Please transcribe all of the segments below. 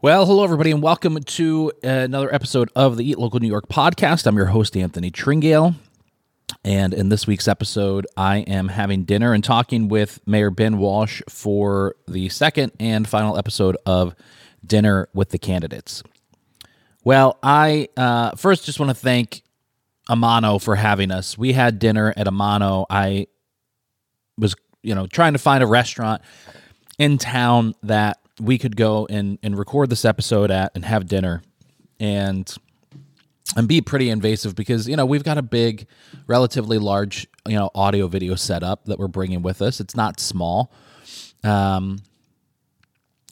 Well, hello, everybody, and welcome to another episode of the Eat Local New York podcast. I'm your host, Anthony Tringale. And in this week's episode, I am having dinner and talking with Mayor Ben Walsh for the second and final episode of Dinner with the Candidates. Well, I uh, first just want to thank Amano for having us. We had dinner at Amano. I was, you know, trying to find a restaurant in town that we could go and, and record this episode at and have dinner and and be pretty invasive because you know we've got a big relatively large you know audio video setup that we're bringing with us. It's not small. Um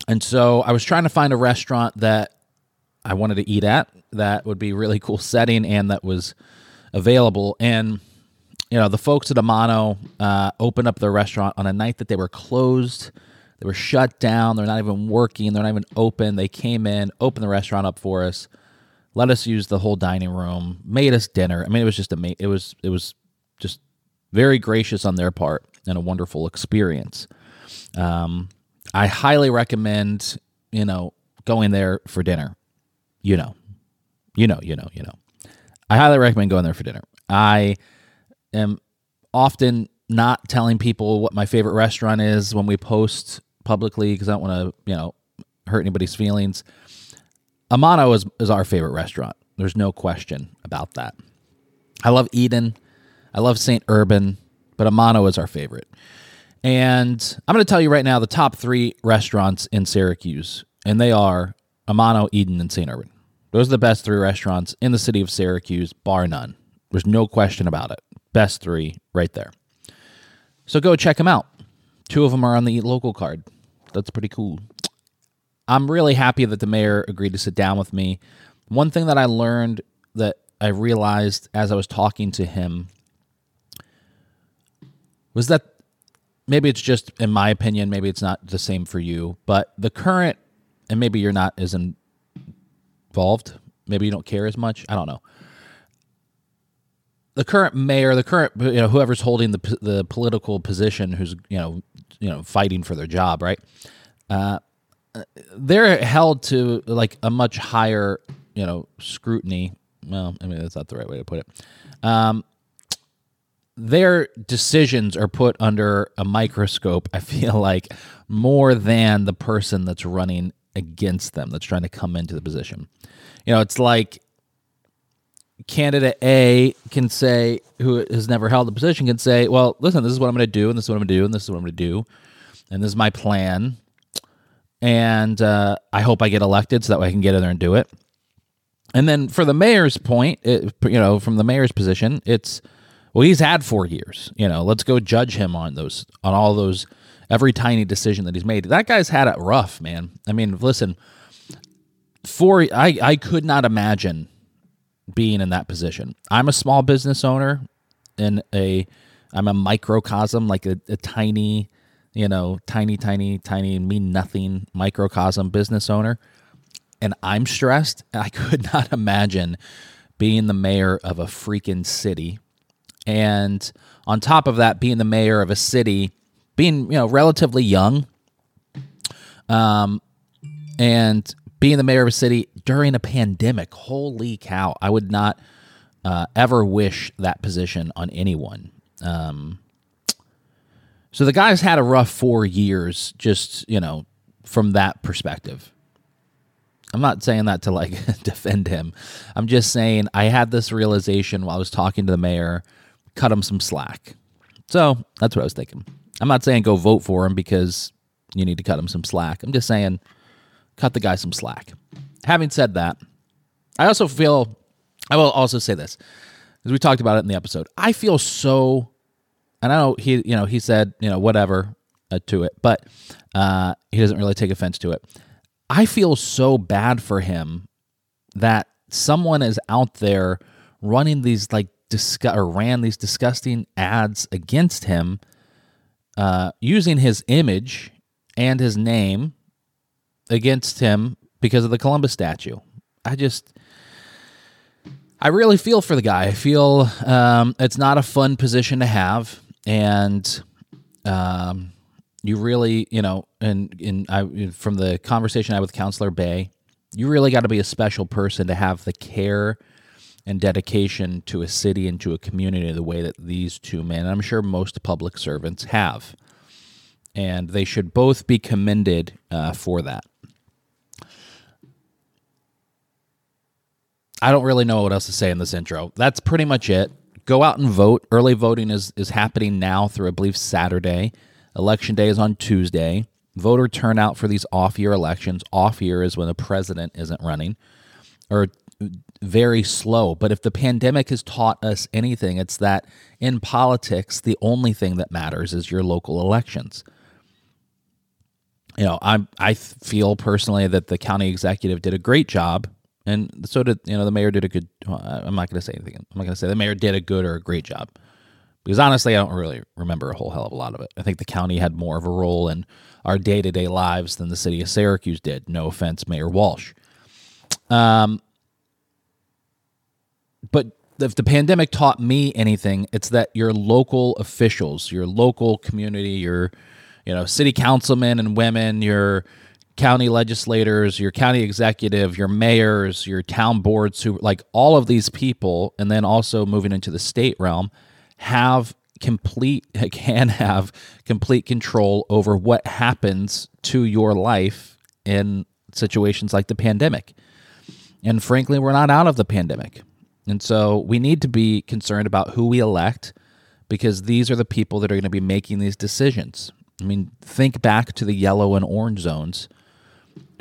and so i was trying to find a restaurant that i wanted to eat at that would be really cool setting and that was available. And you know the folks at amano uh, opened up their restaurant on a night that they were closed they were shut down. They're not even working. They're not even open. They came in, opened the restaurant up for us, let us use the whole dining room, made us dinner. I mean, it was just amazing. It was it was just very gracious on their part and a wonderful experience. Um, I highly recommend you know going there for dinner. You know, you know, you know, you know. I highly recommend going there for dinner. I am often not telling people what my favorite restaurant is when we post publicly because I don't want to, you know, hurt anybody's feelings. Amano is, is our favorite restaurant. There's no question about that. I love Eden. I love St. Urban, but Amano is our favorite. And I'm going to tell you right now the top three restaurants in Syracuse, and they are Amano, Eden, and St. Urban. Those are the best three restaurants in the city of Syracuse, bar none. There's no question about it. Best three right there. So go check them out. Two of them are on the local card. That's pretty cool. I'm really happy that the mayor agreed to sit down with me. One thing that I learned that I realized as I was talking to him was that maybe it's just in my opinion, maybe it's not the same for you, but the current and maybe you're not as involved, maybe you don't care as much, I don't know. The current mayor, the current you know whoever's holding the the political position who's, you know, you know fighting for their job, right? Uh, they're held to like a much higher you know scrutiny. Well, I mean that's not the right way to put it. Um, their decisions are put under a microscope. I feel like more than the person that's running against them, that's trying to come into the position. You know, it's like candidate A can say, who has never held the position, can say, well, listen, this is what I'm going to do, and this is what I'm going to do, and this is what I'm going to do, and this is my plan. And uh, I hope I get elected so that way I can get in there and do it. And then for the mayor's point, it, you know, from the mayor's position, it's, well, he's had four years. You know, let's go judge him on those, on all those, every tiny decision that he's made. That guy's had it rough, man. I mean, listen, four, I, I could not imagine being in that position. I'm a small business owner in a I'm a microcosm, like a, a tiny, you know, tiny, tiny, tiny, mean nothing microcosm business owner. And I'm stressed. I could not imagine being the mayor of a freaking city. And on top of that, being the mayor of a city, being, you know, relatively young, um, and being the mayor of a city during a pandemic. Holy cow. I would not uh, ever wish that position on anyone. Um, so the guy's had a rough four years, just, you know, from that perspective. I'm not saying that to like defend him. I'm just saying I had this realization while I was talking to the mayor, cut him some slack. So that's what I was thinking. I'm not saying go vote for him because you need to cut him some slack. I'm just saying cut the guy some slack. Having said that, I also feel, I will also say this, as we talked about it in the episode. I feel so, and I know he, you know, he said, you know, whatever uh, to it, but uh, he doesn't really take offense to it. I feel so bad for him that someone is out there running these like disgust or ran these disgusting ads against him, uh, using his image and his name against him because of the Columbus statue. I just, I really feel for the guy. I feel um, it's not a fun position to have, and um, you really, you know, and in I from the conversation I had with Councilor Bey, you really got to be a special person to have the care and dedication to a city and to a community the way that these two men, I'm sure most public servants have. And they should both be commended uh, for that. I don't really know what else to say in this intro. That's pretty much it. Go out and vote. Early voting is, is happening now through, I believe, Saturday. Election day is on Tuesday. Voter turnout for these off year elections, off year is when the president isn't running, are very slow. But if the pandemic has taught us anything, it's that in politics, the only thing that matters is your local elections. You know, I I feel personally that the county executive did a great job and so did you know the mayor did a good. I'm not going to say anything. I'm not going to say the mayor did a good or a great job because honestly, I don't really remember a whole hell of a lot of it. I think the county had more of a role in our day to day lives than the city of Syracuse did. No offense, Mayor Walsh. Um, but if the pandemic taught me anything, it's that your local officials, your local community, your you know city councilmen and women, your county legislators, your county executive, your mayors, your town boards, who like all of these people, and then also moving into the state realm, have complete can have complete control over what happens to your life in situations like the pandemic. And frankly, we're not out of the pandemic. And so we need to be concerned about who we elect because these are the people that are going to be making these decisions. I mean, think back to the yellow and orange zones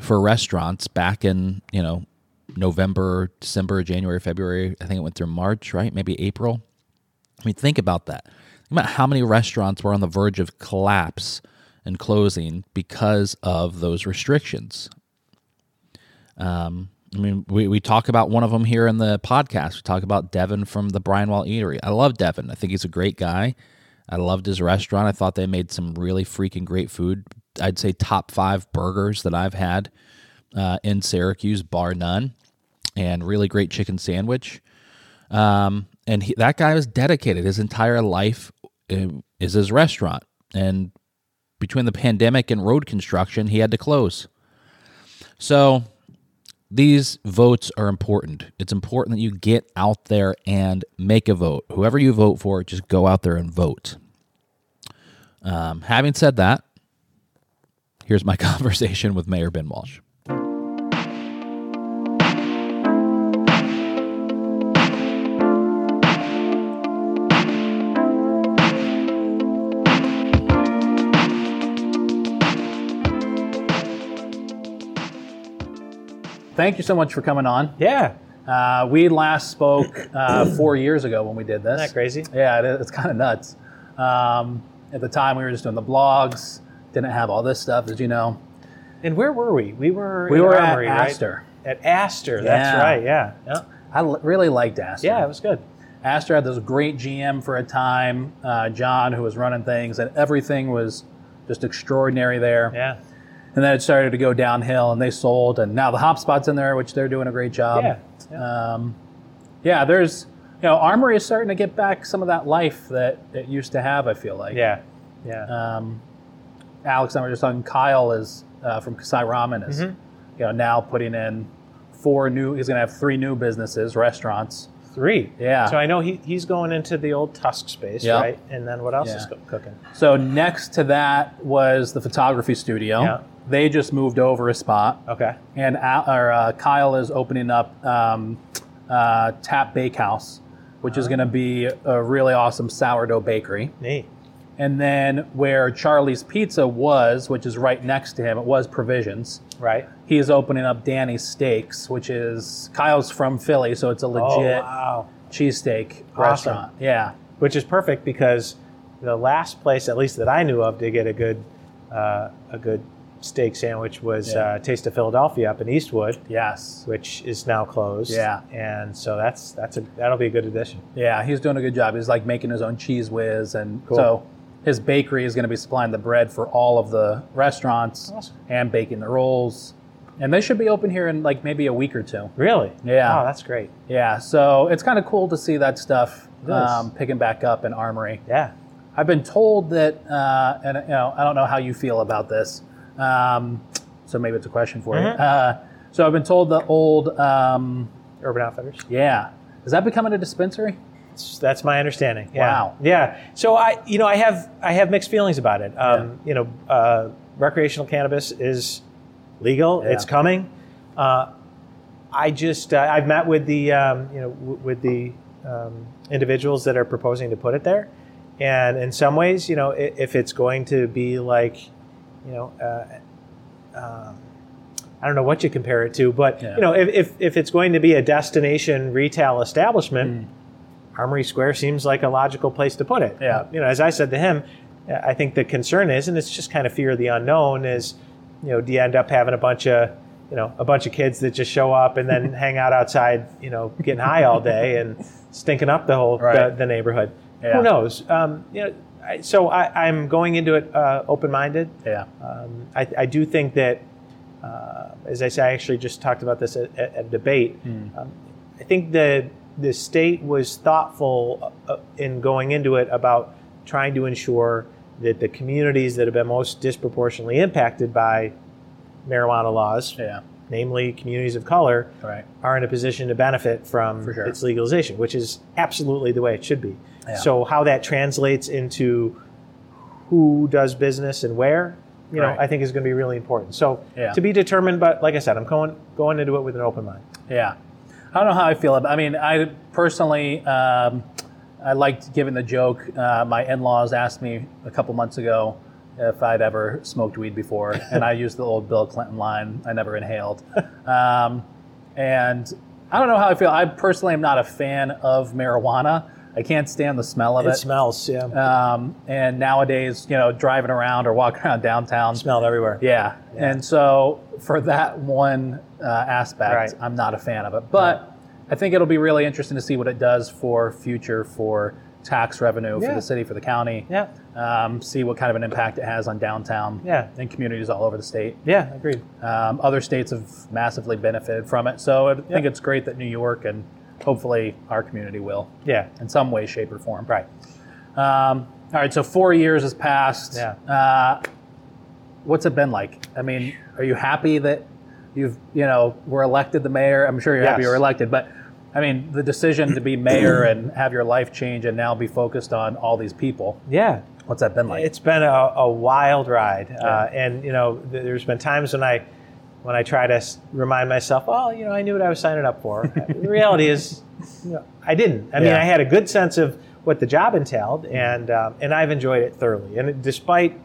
for restaurants back in you know November, December, January, February. I think it went through March, right? Maybe April. I mean, think about that. Think about how many restaurants were on the verge of collapse and closing because of those restrictions. Um, I mean, we, we talk about one of them here in the podcast. We talk about Devin from the Brian Wall Eatery. I love Devin. I think he's a great guy. I loved his restaurant. I thought they made some really freaking great food. I'd say top five burgers that I've had uh, in Syracuse, bar none, and really great chicken sandwich. Um, and he, that guy was dedicated. His entire life uh, is his restaurant, and between the pandemic and road construction, he had to close. So these votes are important. It's important that you get out there and make a vote. Whoever you vote for, just go out there and vote. Um, having said that, Here's my conversation with Mayor Ben Walsh. Thank you so much for coming on. Yeah. Uh, we last spoke uh, four years ago when we did this. Isn't that crazy? Yeah, it, it's kind of nuts. Um, at the time, we were just doing the blogs didn't have all this stuff, as you know. And where were we? We were we were Armory, at Astor. Right? At Astor, that's Yeah. right. Yeah. yeah. I l- really liked Astor. Yeah, it was good. Astor had this great GM for a time, uh, John, who was running things, and everything was just extraordinary there. Yeah. And then it started to go downhill, and they sold, and now the Hop Spot's in there, which they're doing a great job. Yeah. yeah. Um, yeah, there's, you know, Armory is starting to get back some of that life that it used to have. I feel like. yeah. Yeah. Um, Alex and I were just talking. Kyle is uh, from Kasai Ramen is, Mhm. you know, now putting in four new. He's going to have three new businesses, restaurants. Three. Yeah. So I know he, he's going into the old Tusk space, Yeah. right? And then what else Yeah. is co- cooking? So next to that was the photography studio. Yeah. They just moved over a spot, Okay. and Al, or, uh, Kyle is opening up um, uh, Tap Bakehouse, which is going to be a really awesome sourdough bakery. Neat. And then where Charlie's Pizza was, which is right next to him, it was Provisions. Right. He's opening up Danny's Steaks, which is Kyle's from Philly, so it's a legit Oh, wow. cheesesteak Awesome. restaurant. Yeah. Which is perfect because the last place, at least that I knew of, to get a good uh, a good steak sandwich was Yeah. uh, Taste of Philadelphia up in Eastwood, Yes. which is now closed. Yeah. And so that's that's a that'll be a good addition. Yeah, he's doing a good job. He's like making his own cheese whiz, and Cool. so his bakery is going to be supplying the bread for all of the restaurants Awesome. and baking the rolls. And they should be open here in like maybe a week or two. Really? Yeah. Oh, that's great. Yeah, so it's kind of cool to see that stuff um, picking back up in Armory. Yeah. I've been told that, uh, and you know, I don't know how you feel about this. Um, so maybe it's a question for you. Mhm. Uh, So I've been told the old, um, Urban Outfitters. yeah. Is that becoming a dispensary? That's my understanding. Yeah. Wow. Yeah. So I, you know, I have I have mixed feelings about it. Um, You know, uh, recreational cannabis is legal. Yeah. It's coming. Uh, I just uh, I've met with the um, you know w- with the um, individuals that are proposing to put it there, and in some ways, you know, if it's going to be like, you know. Uh, um, I don't know what you compare it to, but Yeah. you know, if, if, if it's going to be a destination retail establishment, Armory Square seems like a logical place to put it. Yeah. Uh, you know, as I said to him, I think the concern is, and it's just kind of fear of the unknown, is, you know, do you end up having a bunch of, you know, a bunch of kids that just show up and then hang out outside, you know, getting high all day and stinking up the whole Right. the, the neighborhood. Yeah. Who knows? Um, you know, I, so I, I'm going into it uh, open-minded. Yeah. Um, I, I do think that, uh, as I say, I actually just talked about this at, at, at debate. Um, I think the the state was thoughtful uh, in going into it about trying to ensure that the communities that have been most disproportionately impacted by marijuana laws, Yeah. namely communities of color, Right. are in a position to benefit from sure. its legalization, which is absolutely the way it should be. Yeah. So how that translates into who does business and where, you know, Right. I think is going to be really important. So Yeah. to be determined, but like I said, I'm going going into it with an open mind. Yeah, I don't know how I feel about. I mean, I personally, um, I liked giving the joke. Uh, my in-laws asked me a couple months ago if I'd ever smoked weed before, and I used the old Bill Clinton line: "I never inhaled." Um, and I don't know how I feel. I personally am not a fan of marijuana. I can't stand the smell of It it. smells, yeah, Um, and nowadays, you know, driving around or walking around downtown, smelled everywhere. yeah. And so for that one uh, aspect, Right. I'm not a fan of it. But I think it'll be really interesting to see what it does for future for tax revenue for the city, for the county. Yeah, Um, see what kind of an impact it has on downtown Yeah. and communities all over the state. yeah, agreed. Um, other states have massively benefited from it. So I think it's great that New York and hopefully our community will Yeah, in some way, shape, or form. right. Um, all right, so four years has passed. Yeah. Uh, what's it been like? I mean, are you happy that you've, you know, were elected the mayor? I'm sure you're happy you Yes. were elected, but I mean, the decision to be mayor and have your life change and now be focused on all these people. Yeah, What's that been like? It's been a, a wild ride, uh, and you know, th- there's been times when I, when I try to remind myself, oh, you know, I knew what I was signing up for. the reality is, you know, I didn't. I mean, I had a good sense of what the job entailed, and um, and I've enjoyed it thoroughly. And despite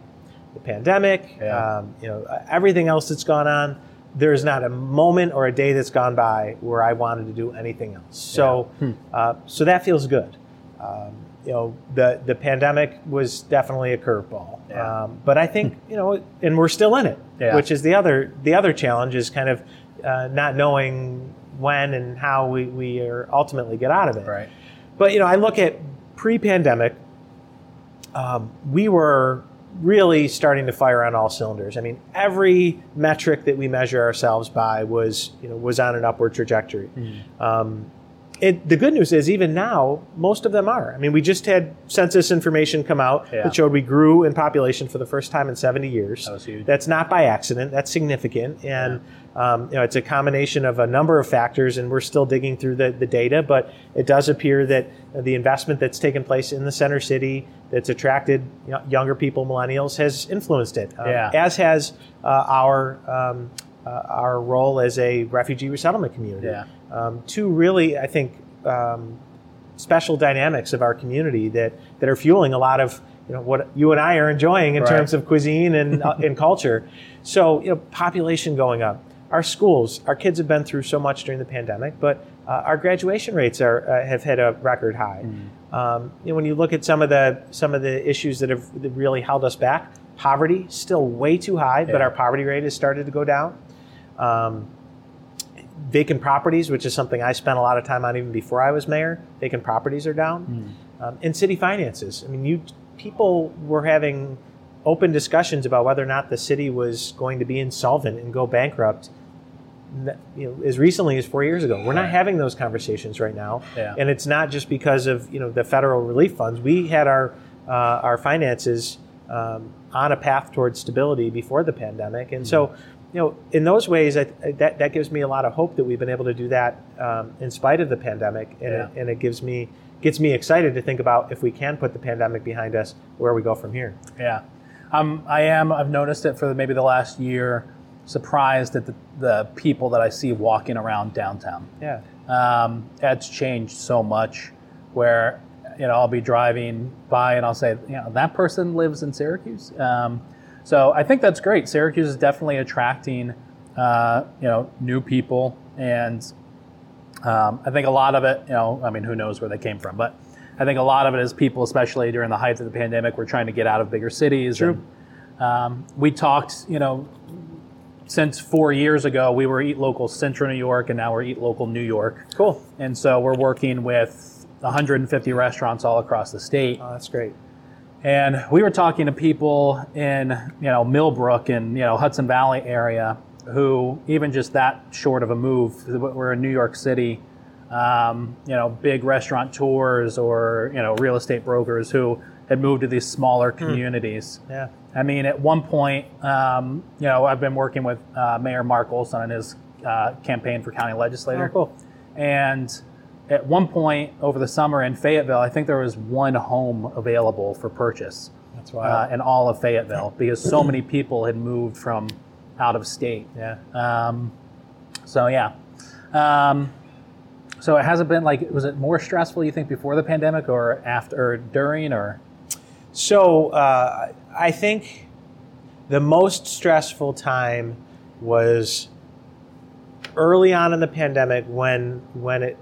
the pandemic, Yeah. um, you know, everything else that's gone on, there's not a moment or a day that's gone by where I wanted to do anything else. So, uh, so that feels good. Um, you know, the the pandemic was definitely a curveball, Yeah. um, but I think you know, and we're still in it, Yeah. which is the other the other challenge is kind of uh, not knowing when and how we, we are ultimately get out of it. right. But you know, I look at pre-pandemic, um, we were really starting to fire on all cylinders. I mean, every metric that we measure ourselves by was you know was on an upward trajectory. Mm-hmm. Um, it, the good news is, even now, most of them are. I mean, we just had census information come out Yeah. that showed we grew in population for the first time in 70 years. That was huge. That's not by accident. That's significant, and um, you know, it's a combination of a number of factors. And we're still digging through the, the data, but it does appear that the investment that's taken place in the center city, that's attracted you know, younger people, millennials, has influenced it. Um, Yeah. As has uh, our um, uh, our role as a refugee resettlement community. Yeah. Um, two really, I think, um, special dynamics of our community that, that are fueling a lot of you know what you and I are enjoying in Right. terms of cuisine and uh, and culture. So you know, population going up. Our schools, our kids have been through so much during the pandemic, but uh, our graduation rates are uh, have hit a record high. Um, you know, when you look at some of the some of the issues that have that really held us back, poverty still way too high, but our poverty rate has started to go down. Um, vacant properties, which is something I spent a lot of time on even before I was mayor. Vacant properties are down, um, and city finances. I mean, you people were having open discussions about whether or not the city was going to be insolvent and go bankrupt. You know, as recently as four years ago, we're not having those conversations right now, Yeah. and it's not just because of you know the federal relief funds. We had our uh, our finances um, on a path towards stability before the pandemic, and so you know, in those ways, I, that that gives me a lot of hope that we've been able to do that um, in spite of the pandemic, and, it, and it gives me gets me excited to think about if we can put the pandemic behind us, where we go from here. Yeah, um, I am. I've noticed it for maybe the last year. Surprised at the, the people that I see walking around downtown. Yeah, Um, it's changed so much. Where you know I'll be driving by and I'll say, you know, that person lives in Syracuse. Um, so I think that's great. Syracuse is definitely attracting uh, you know new people, and um, I think a lot of it, you know, I mean, who knows where they came from, but I think a lot of it is people, especially during the height of the pandemic, were trying to get out of bigger cities. True. And, um, we talked, you know, since four years ago, we were Eat Local Central New York, and now we're Eat Local New York. cool. And so we're working with 150 restaurants all across the state. Oh, that's great. And we were talking to people in, you know, Millbrook and, you know, Hudson Valley area who, even just that short of a move, we're in New York City, um, you know, big restaurant tours or, you know, real estate brokers who had moved to these smaller communities. Yeah, I mean, at one point, um, you know, I've been working with uh, Mayor Mark Olson on his uh, campaign for county legislator. Oh, cool. And at one point over the summer in Fayetteville, I think there was one home available for purchase that's uh, in all of Fayetteville because so many people had moved from out of state. yeah. Um, so yeah. Um, so it hasn't been like was it more stressful you think before the pandemic or after or during or So uh, I think the most stressful time was early on in the pandemic when when it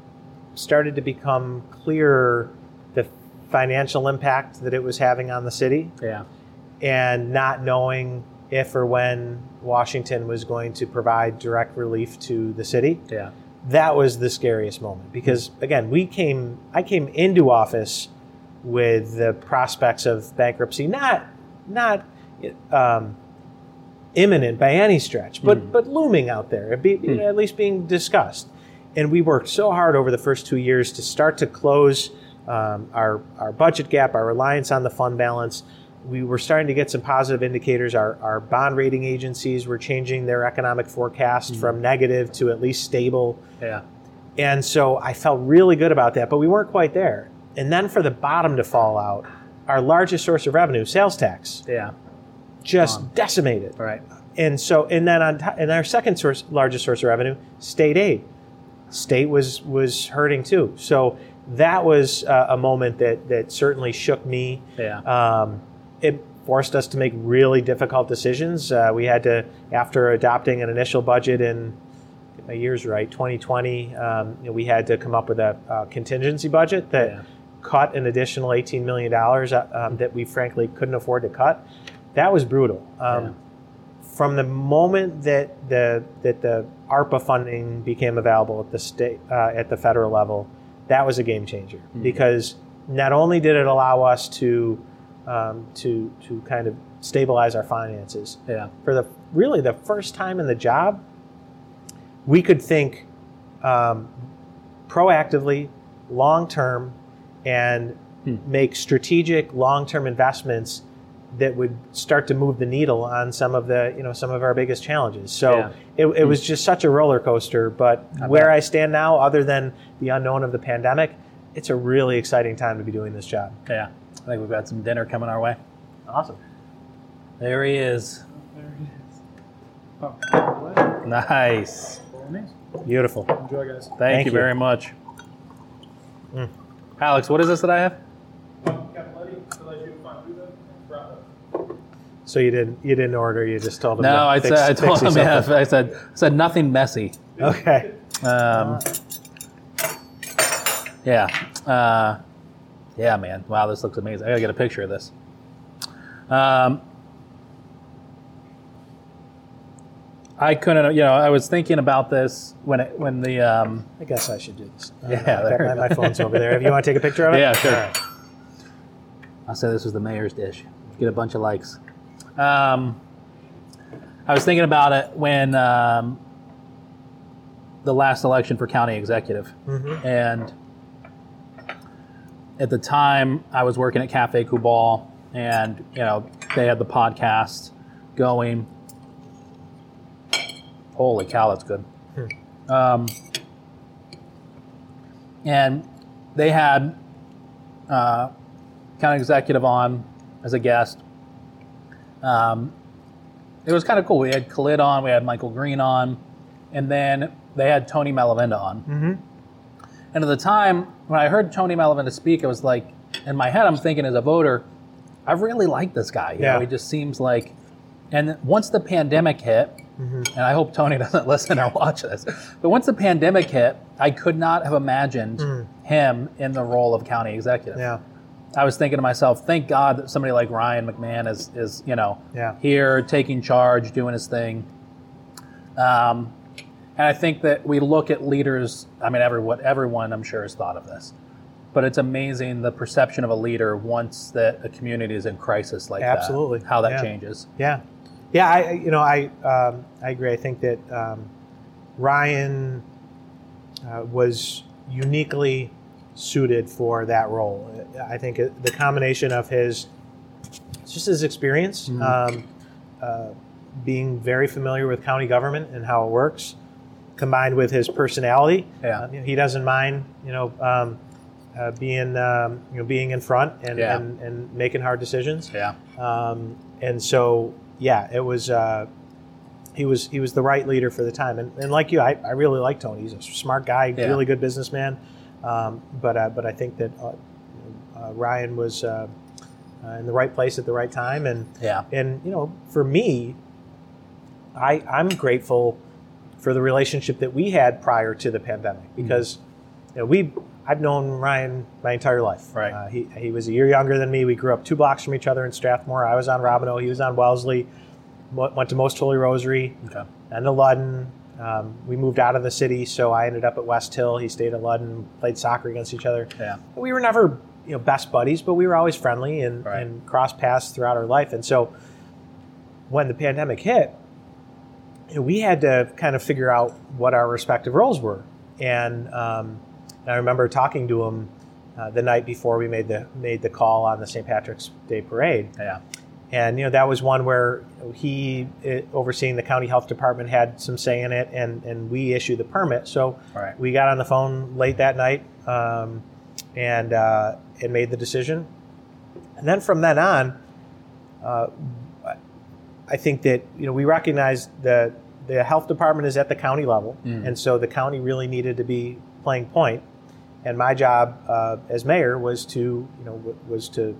started to become clearer the financial impact that it was having on the city. Yeah. And not knowing if or when Washington was going to provide direct relief to the city. Yeah. That was the scariest moment because again we came i came into office with the prospects of bankruptcy not not um, imminent by any stretch but but looming out there be, be- at least being discussed and we worked so hard over the first two years to start to close um, our our budget gap our reliance on the fund balance we were starting to get some positive indicators. Our, our bond rating agencies were changing their economic forecast from negative to at least stable. yeah And so I felt really good about that, but we weren't quite there. And then for the bottom to fall out, our largest source of revenue, sales tax, yeah just decimated. right And so, and then on top, and our second source, largest source of revenue, state aid. State was was hurting too. So that was uh, a moment that that certainly shook me. yeah Um, it forced us to make really difficult decisions. Uh, we had to, after adopting an initial budget in get my years right, 2020, um, you know, we had to come up with a, uh contingency budget that Yeah. cut an additional 18 million dollars uh, um, that we frankly couldn't afford to cut. That was brutal. Um, Yeah. From the moment that the that the ARPA funding became available at the state uh, at the federal level, that was a game changer. Because not only did it allow us to um, to to kind of stabilize our finances yeah. for the really the first time in the job, we could think um, proactively, long term, and make strategic long term investments that would start to move the needle on some of the you know some of our biggest challenges. So Yeah. it, it was just such a roller coaster. But where bet. I stand now, other than the unknown of the pandemic, it's a really exciting time to be doing this job. Yeah, I think we've got some dinner coming our way. Awesome. There he is. There he is. Oh, Nice. nice. Beautiful. Enjoy, guys. Thank, Thank you, you. very much. Mm. Alex, what is this that I have? So you didn't you didn't order. You just told them. No, to I fix, said I told him. Yeah. I said said nothing messy. Okay. Um, yeah, uh, yeah, man. Wow, this looks amazing. I gotta get a picture of this. Um, I couldn't. You know, I was thinking about this when it when the um, I guess I should do this. Uh, Yeah, there my, my phone's over there. If you want to take a picture of it. Yeah, sure. Right. I said this was the mayor's dish. Get a bunch of likes. Um, I was thinking about it when um, the last election for county executive, and at the time I was working at Cafe Kubal, and you know they had the podcast going, Holy cow, that's good. Um, and they had uh, county executive on as a guest. Um, it was kind of cool. We had Khalid on, we had Michael Green on, and then they had Tony Malavenda on. Mm-hmm. And at the time, when I heard Tony Malavenda speak, it was like, in my head, I'm thinking as a voter, I really like this guy. You Yeah. know, he just seems like. And once the pandemic hit, and I hope Tony doesn't listen or watch this, but once the pandemic hit, I could not have imagined him in the role of county executive. Yeah. I was thinking to myself, thank God that somebody like Ryan McMahon is, is you know, Yeah. here taking charge, doing his thing. Um, and I think that we look at leaders. I mean, everyone, everyone, I'm sure, has thought of this, but it's amazing the perception of a leader once that a community is in crisis like Absolutely. that. How that Yeah. changes. Yeah, yeah. I I- you know I um, I agree. I think that um, Ryan uh, was uniquely suited for that role. I think the combination of his just his experience, um, uh, being very familiar with county government and how it works, combined with his personality. Yeah. Uh, you know, he doesn't mind, you know, um, uh, being um, you know being in front and, Yeah. and, and making hard decisions. Yeah. Um, and so, yeah, it was. Uh, he was he was the right leader for the time, and, and like you, I, I really like Tony. He's a smart guy, Yeah. really good businessman. Um, but uh, but I think that uh, uh, Ryan was uh, uh, in the right place at the right time, and Yeah. and you know, for me, I I'm grateful for the relationship that we had prior to the pandemic Mm-hmm. because you know, we I've known Ryan my entire life. Right. Uh, he he was a year younger than me. We grew up two blocks from each other in Strathmore. I was on Robineau. He was on Wellesley. Went went to Most Holy Rosary Okay. and to Ludden. Um, we moved out of the city, so I ended up at West Hill. He stayed at Ludden. Played soccer against each other. Yeah. We were never, you know, best buddies, but we were always friendly and, Right. and cross paths throughout our life. And so, when the pandemic hit, we had to kind of figure out what our respective roles were. And, um, and I remember talking to him uh, the night before we made the made the call on the St. Patrick's Day parade. Yeah. And you know that was one where he, it, overseeing the county health department, had some say in it, and and we issued the permit. So Right. we got on the phone late that night um, and uh, and made the decision. And then from then on, uh, I think that you know we recognized that the health department is at the county level, and so the county really needed to be playing point. And my job uh, as mayor was to you know w- was to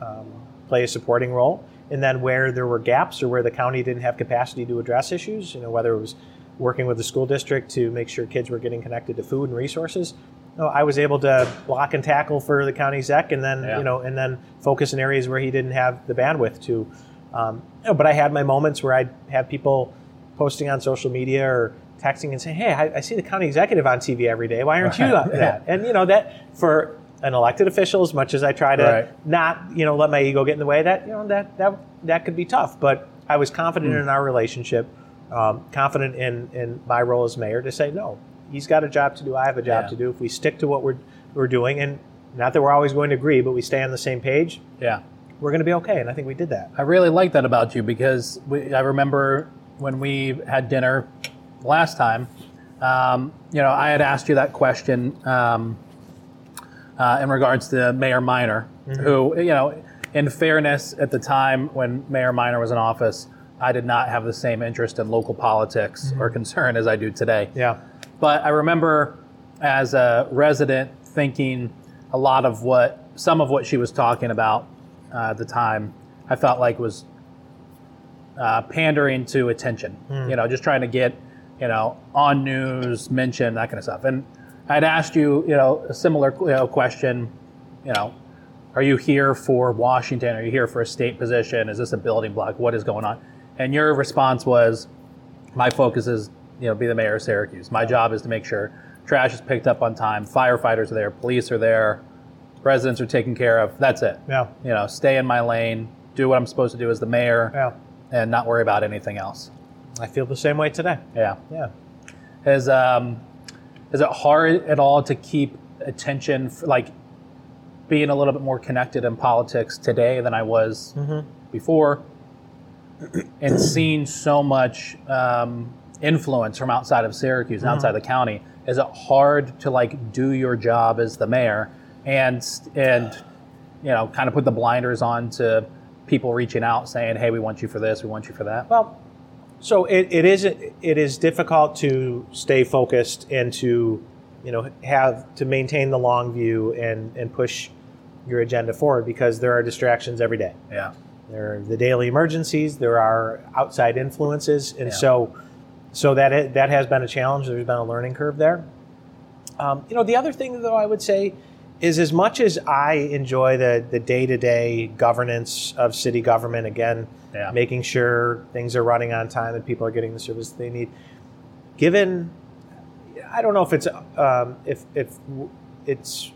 um, play a supporting role. And then where there were gaps or where the county didn't have capacity to address issues, you know, whether it was working with the school district to make sure kids were getting connected to food and resources, you know, I was able to block and tackle for the county exec, and then Yeah. you know, and then focus in areas where he didn't have the bandwidth to. Um, you know, but I had my moments where I'd have people posting on social media or texting and saying, "Hey, I, I see the county executive on TV every day. Why aren't you on that?" And you know that for an elected official, as much as I try to Right. not you know let my ego get in the way, that you know that that that could be tough. But I was confident in our relationship, um, confident in in my role as mayor to say no. He's got a job to do. I have a job Yeah. to do. If we stick to what we're we're doing, and not that we're always going to agree, but we stay on the same page, Yeah. we're going to be okay. And I think we did that. I really like that about you because we, I remember when we had dinner last time. Um, you know, I had asked you that question um, uh, in regards to Mayor Miner, who, you know, in fairness, at the time when Mayor Miner was in office, I did not have the same interest in local politics or concern as I do today. Yeah. But I remember as a resident thinking a lot of what, some of what she was talking about uh, at the time, I felt like was uh, pandering to attention. You know, just trying to get, you know, on news, mention, that kind of stuff. And I'd asked you, you know, a similar you know, question, you know, are you here for Washington? Are you here for a state position? Is this a building block? What is going on? And your response was, my focus is, you know, be the mayor of Syracuse. My job is to make sure trash is picked up on time, firefighters are there, police are there, residents are taken care of. That's it. Yeah. You know, stay in my lane, do what I'm supposed to do as the mayor, Yeah. and not worry about anything else. I feel the same way today. Yeah. Yeah. Is um, is it hard at all to keep attention, f like being a little bit more connected in politics today than I was before, and seeing so much um, influence from outside of Syracuse and outside the county, is it hard to like do your job as the mayor and and you know kind of put the blinders on to people reaching out saying, "Hey, we want you for this, we want you for that." Well, so it, it is it is difficult to stay focused and to you know have to maintain the long view and and push your agenda forward because there are distractions every day. Yeah. There are the daily emergencies. There are outside influences, and Yeah. so so that it, that has been a challenge. There's been a learning curve there. Um, you know, the other thing though I would say is as much as I enjoy the the day to day governance of city government, again, Yeah. making sure things are running on time and people are getting the service they need. Given, I don't know if it's um, if if it's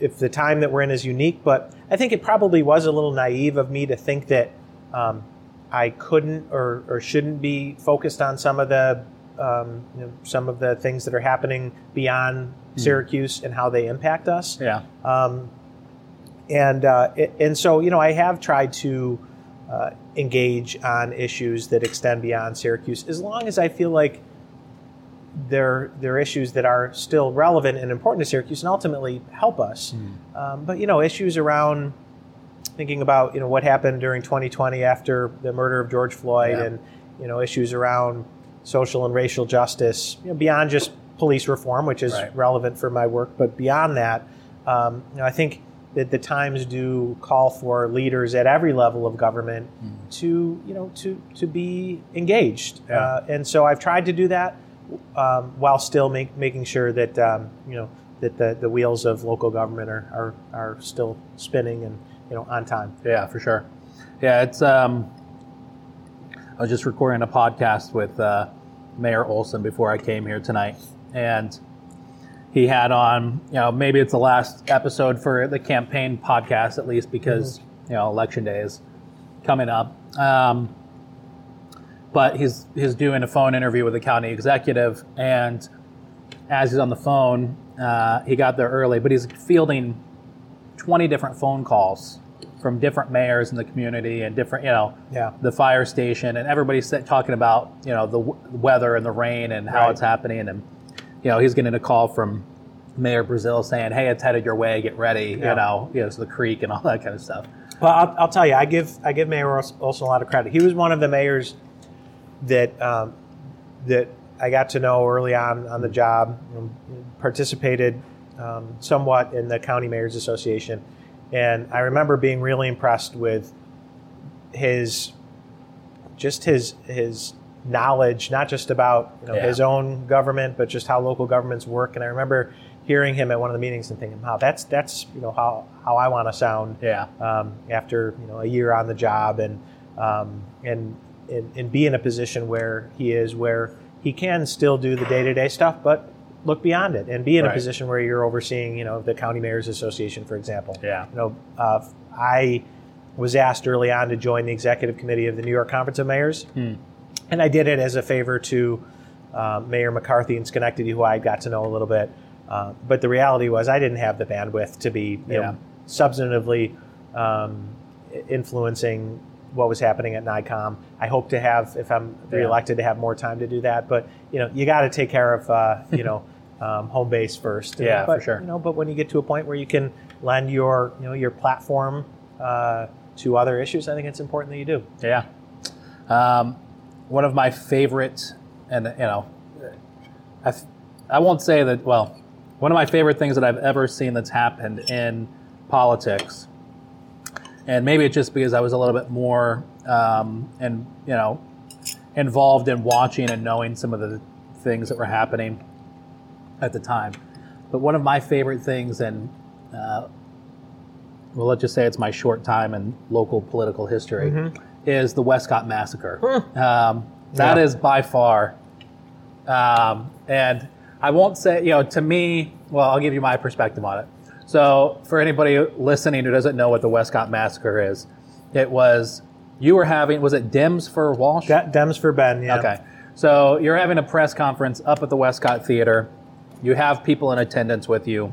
if the time that we're in is unique, but I think it probably was a little naive of me to think that um, I couldn't or, or shouldn't be focused on some of the um, you know, some of the things that are happening beyond Syracuse and how they impact us. Yeah. Um, and uh, it- and so you know I have tried to uh, engage on issues that extend beyond Syracuse as long as I feel like they're they're issues that are still relevant and important to Syracuse and ultimately help us. Um, but you know issues around thinking about you know what happened during 2020 after the murder of George Floyd Yeah. and you know issues around social and racial justice you know, beyond just police reform, which is Right. relevant for my work, but beyond that, um, you know, I think that the times do call for leaders at every level of government to you know to to be engaged, Yeah. uh, and so I've tried to do that um, while still make, making sure that um, you know that the, the wheels of local government are, are are still spinning and you know on time. Yeah, for sure. Yeah, it's. Um, I was just recording a podcast with uh, Mayor Olson before I came here tonight, and he had on. You know, maybe it's the last episode for the campaign podcast, at least because you know election day is coming up. Um, but he's he's doing a phone interview with the county executive, and as he's on the phone, uh, he got there early, but he's fielding 20 different phone calls from different mayors in the community and different, you know, Yeah. the fire station, and everybody's talking about, you know, the w- weather and the rain and how Right. it's happening. And, you know, he's getting a call from Mayor Brazil saying, hey, it's headed your way, get ready, Yeah. you know, you know, to the creek and all that kind of stuff. Well, I'll, I'll tell you, I give I give Mayor Ols- Olson a lot of credit. He was one of the mayors that um, that I got to know early on on the job. um, participated um, somewhat in the County Mayors Association, and I remember being really impressed with his just his his knowledge, not just about you know, Yeah. his own government, but just how local governments work. And I remember hearing him at one of the meetings and thinking, "Wow, that's that's you know how how I want to sound." Yeah. um, after you know a year on the job and um, and, and and be in a position where he is where he can still do the day to day stuff, but look beyond it and be in Right. a position where you're overseeing you know the county mayors association, for example. Yeah. You know, uh, I was asked early on to join the executive committee of the New York Conference of Mayors, and I did it as a favor to uh, Mayor McCarthy in Schenectady, who I got to know a little bit. Uh, but the reality was, I didn't have the bandwidth to be you Yeah. know, substantively um, influencing what was happening at NYCOM. I hope to have, if I'm reelected, to have more time to do that. But you know, you got to take care of uh, you know um, home base first. Yeah, but, for sure. You know, but when you get to a point where you can lend your you know your platform uh, to other issues, I think it's important that you do. Yeah. Um, one of my favorite, and you know, I, I won't say that, well, one of my favorite things that I've ever seen that's happened in politics, and maybe it's just because I was a little bit more, um, and you know, involved in watching and knowing some of the things that were happening at the time. But one of my favorite things, and uh, well, let's just say it's my short time in local political history, is the Westcott Massacre. Um, that Yeah. is by far, um, and I won't say, you know, to me, well, I'll give you my perspective on it. So, for anybody listening who doesn't know what the Westcott Massacre is, it was, you were having, was it Dems for Walsh? De- Dems for Ben. Yeah. Okay. So you're having a press conference up at the Westcott Theater. You have people in attendance with you,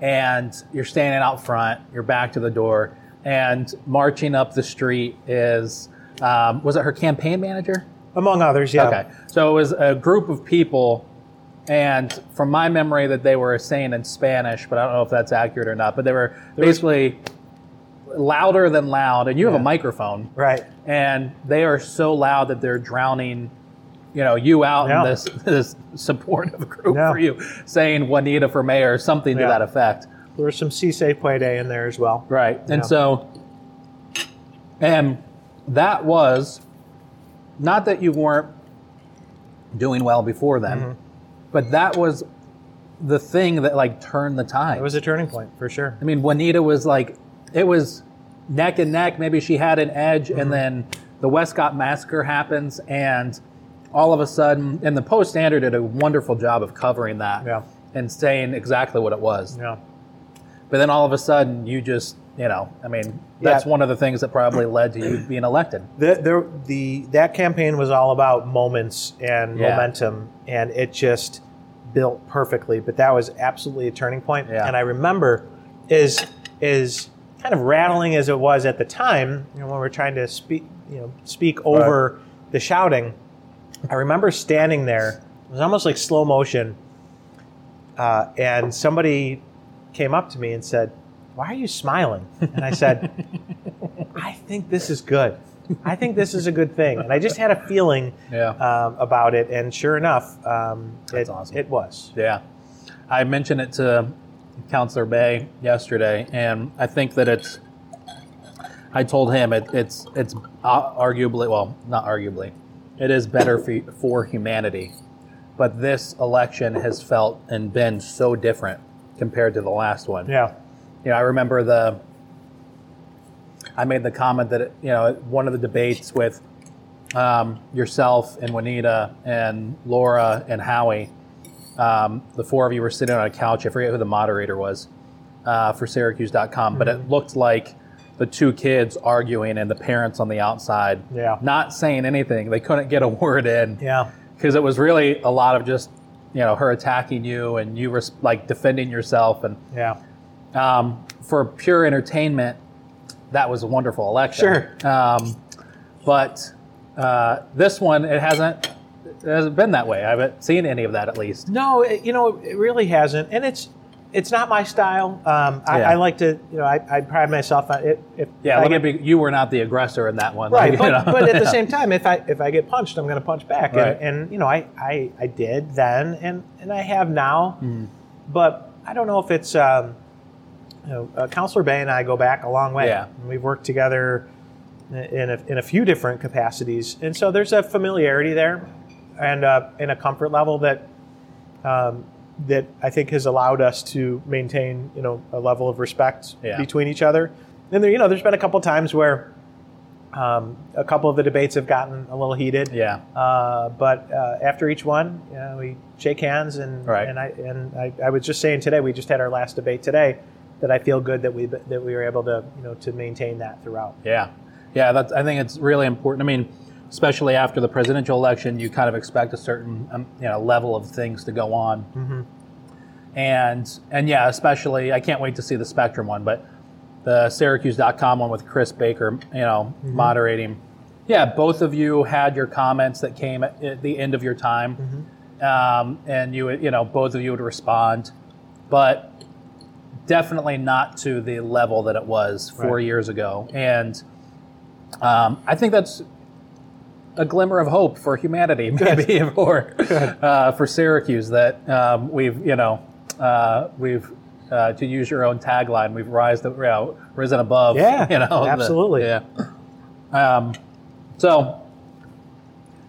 and you're standing out front. You're back to the door, and marching up the street is um, was it her campaign manager? Among others, yeah. Okay. So it was a group of people, and from my memory, that they were saying in Spanish, but I don't know if that's accurate or not. But they were basically louder than loud, and you have a microphone, Right. and they are so loud that they're drowning. You know, you out Yeah. in this this supportive group Yeah. for you, saying Juanita for mayor, or something to that effect. There was some Si Se Puede in there as well. Right. And so, and that was not that you weren't doing well before then, Mm-hmm. but that was the thing that like turned the tide. It was a turning point for sure. I mean, Juanita was like, it was neck and neck. Maybe she had an edge, Mm-hmm. and then the Westcott massacre happens, and all of a sudden, and the Post Standard did a wonderful job of covering that Yeah. and saying exactly what it was. Yeah. But then all of a sudden, you just, you know, I mean, that's Yeah. one of the things that probably led to you being elected. The, the, the, that campaign was all about moments and Yeah. momentum, and it just built perfectly. But that was absolutely a turning point. Yeah. And I remember, is is kind of rattling as it was at the time, you know, when we are trying to speak, you know, speak over the shouting. I remember standing there. It was almost like slow motion, uh, and somebody came up to me and said, "Why are you smiling?" And I said, "I think this is good. I think this is a good thing." And I just had a feeling Yeah. um, about it, and sure enough, um, it, awesome. it was. Yeah. I mentioned it to Councilor Bey yesterday, and I think that it's, I told him it, it's, it's uh, arguably, well, not arguably, it is better for, for humanity. But this election has felt and been so different compared to the last one. Yeah, you know, I remember the. I made the comment that you know one of the debates with um, yourself and Juanita and Laura and Howie, um, the four of you were sitting on a couch. I forget who the moderator was uh, for Syracuse.com, but it looked like the two kids arguing and the parents on the outside, Yeah. not saying anything. They couldn't get a word in yeah, because it was really a lot of just you know her attacking you and you were like defending yourself and yeah. um, for pure entertainment, that was a wonderful election. Sure. Um, but uh, this one, it hasn't it hasn't been that way. I haven't seen any of that at least. No, it, you know, it really hasn't, and it's it's not my style. Um, I, Yeah. I like to, you know, I, I pride myself on it. If Yeah, I get- be. You were not the aggressor in that one, right, you but, but at the same time, if I if I get punched, I'm going to punch back, Right. and, and you know, I, I I did then, and and I have now, Mm-hmm. but I don't know if it's. Um, you know, uh, Councilor Bey and I go back a long way. Yeah. We've worked together in a, in a few different capacities, and so there's a familiarity there, and uh, and a comfort level that um, that I think has allowed us to maintain you know a level of respect Yeah. between each other. And there, you know, there's been a couple times where um, a couple of the debates have gotten a little heated. yeah, Uh, but uh, after each one, you know, we shake hands, and Right. and I and I, I was just saying today, we just had our last debate today, that I feel good that we that we were able to you know to maintain that throughout. yeah, yeah. That's. I think it's really important. I mean, especially after the presidential election, you kind of expect a certain um, you know level of things to go on. Mm-hmm. and and yeah, especially I can't wait to see the Spectrum one, but the Syracuse.com one with Chris Baker, you know, moderating. Yeah, both of you had your comments that came at, at the end of your time, um, and you you know both of you would respond, but definitely not to the level that it was four Right. years ago, and um, I think that's a glimmer of hope for humanity, maybe for uh, for Syracuse that um, we've you know uh, we've uh, to use your own tagline we've rise you know, risen above Yeah, you know the- absolutely. yeah um, so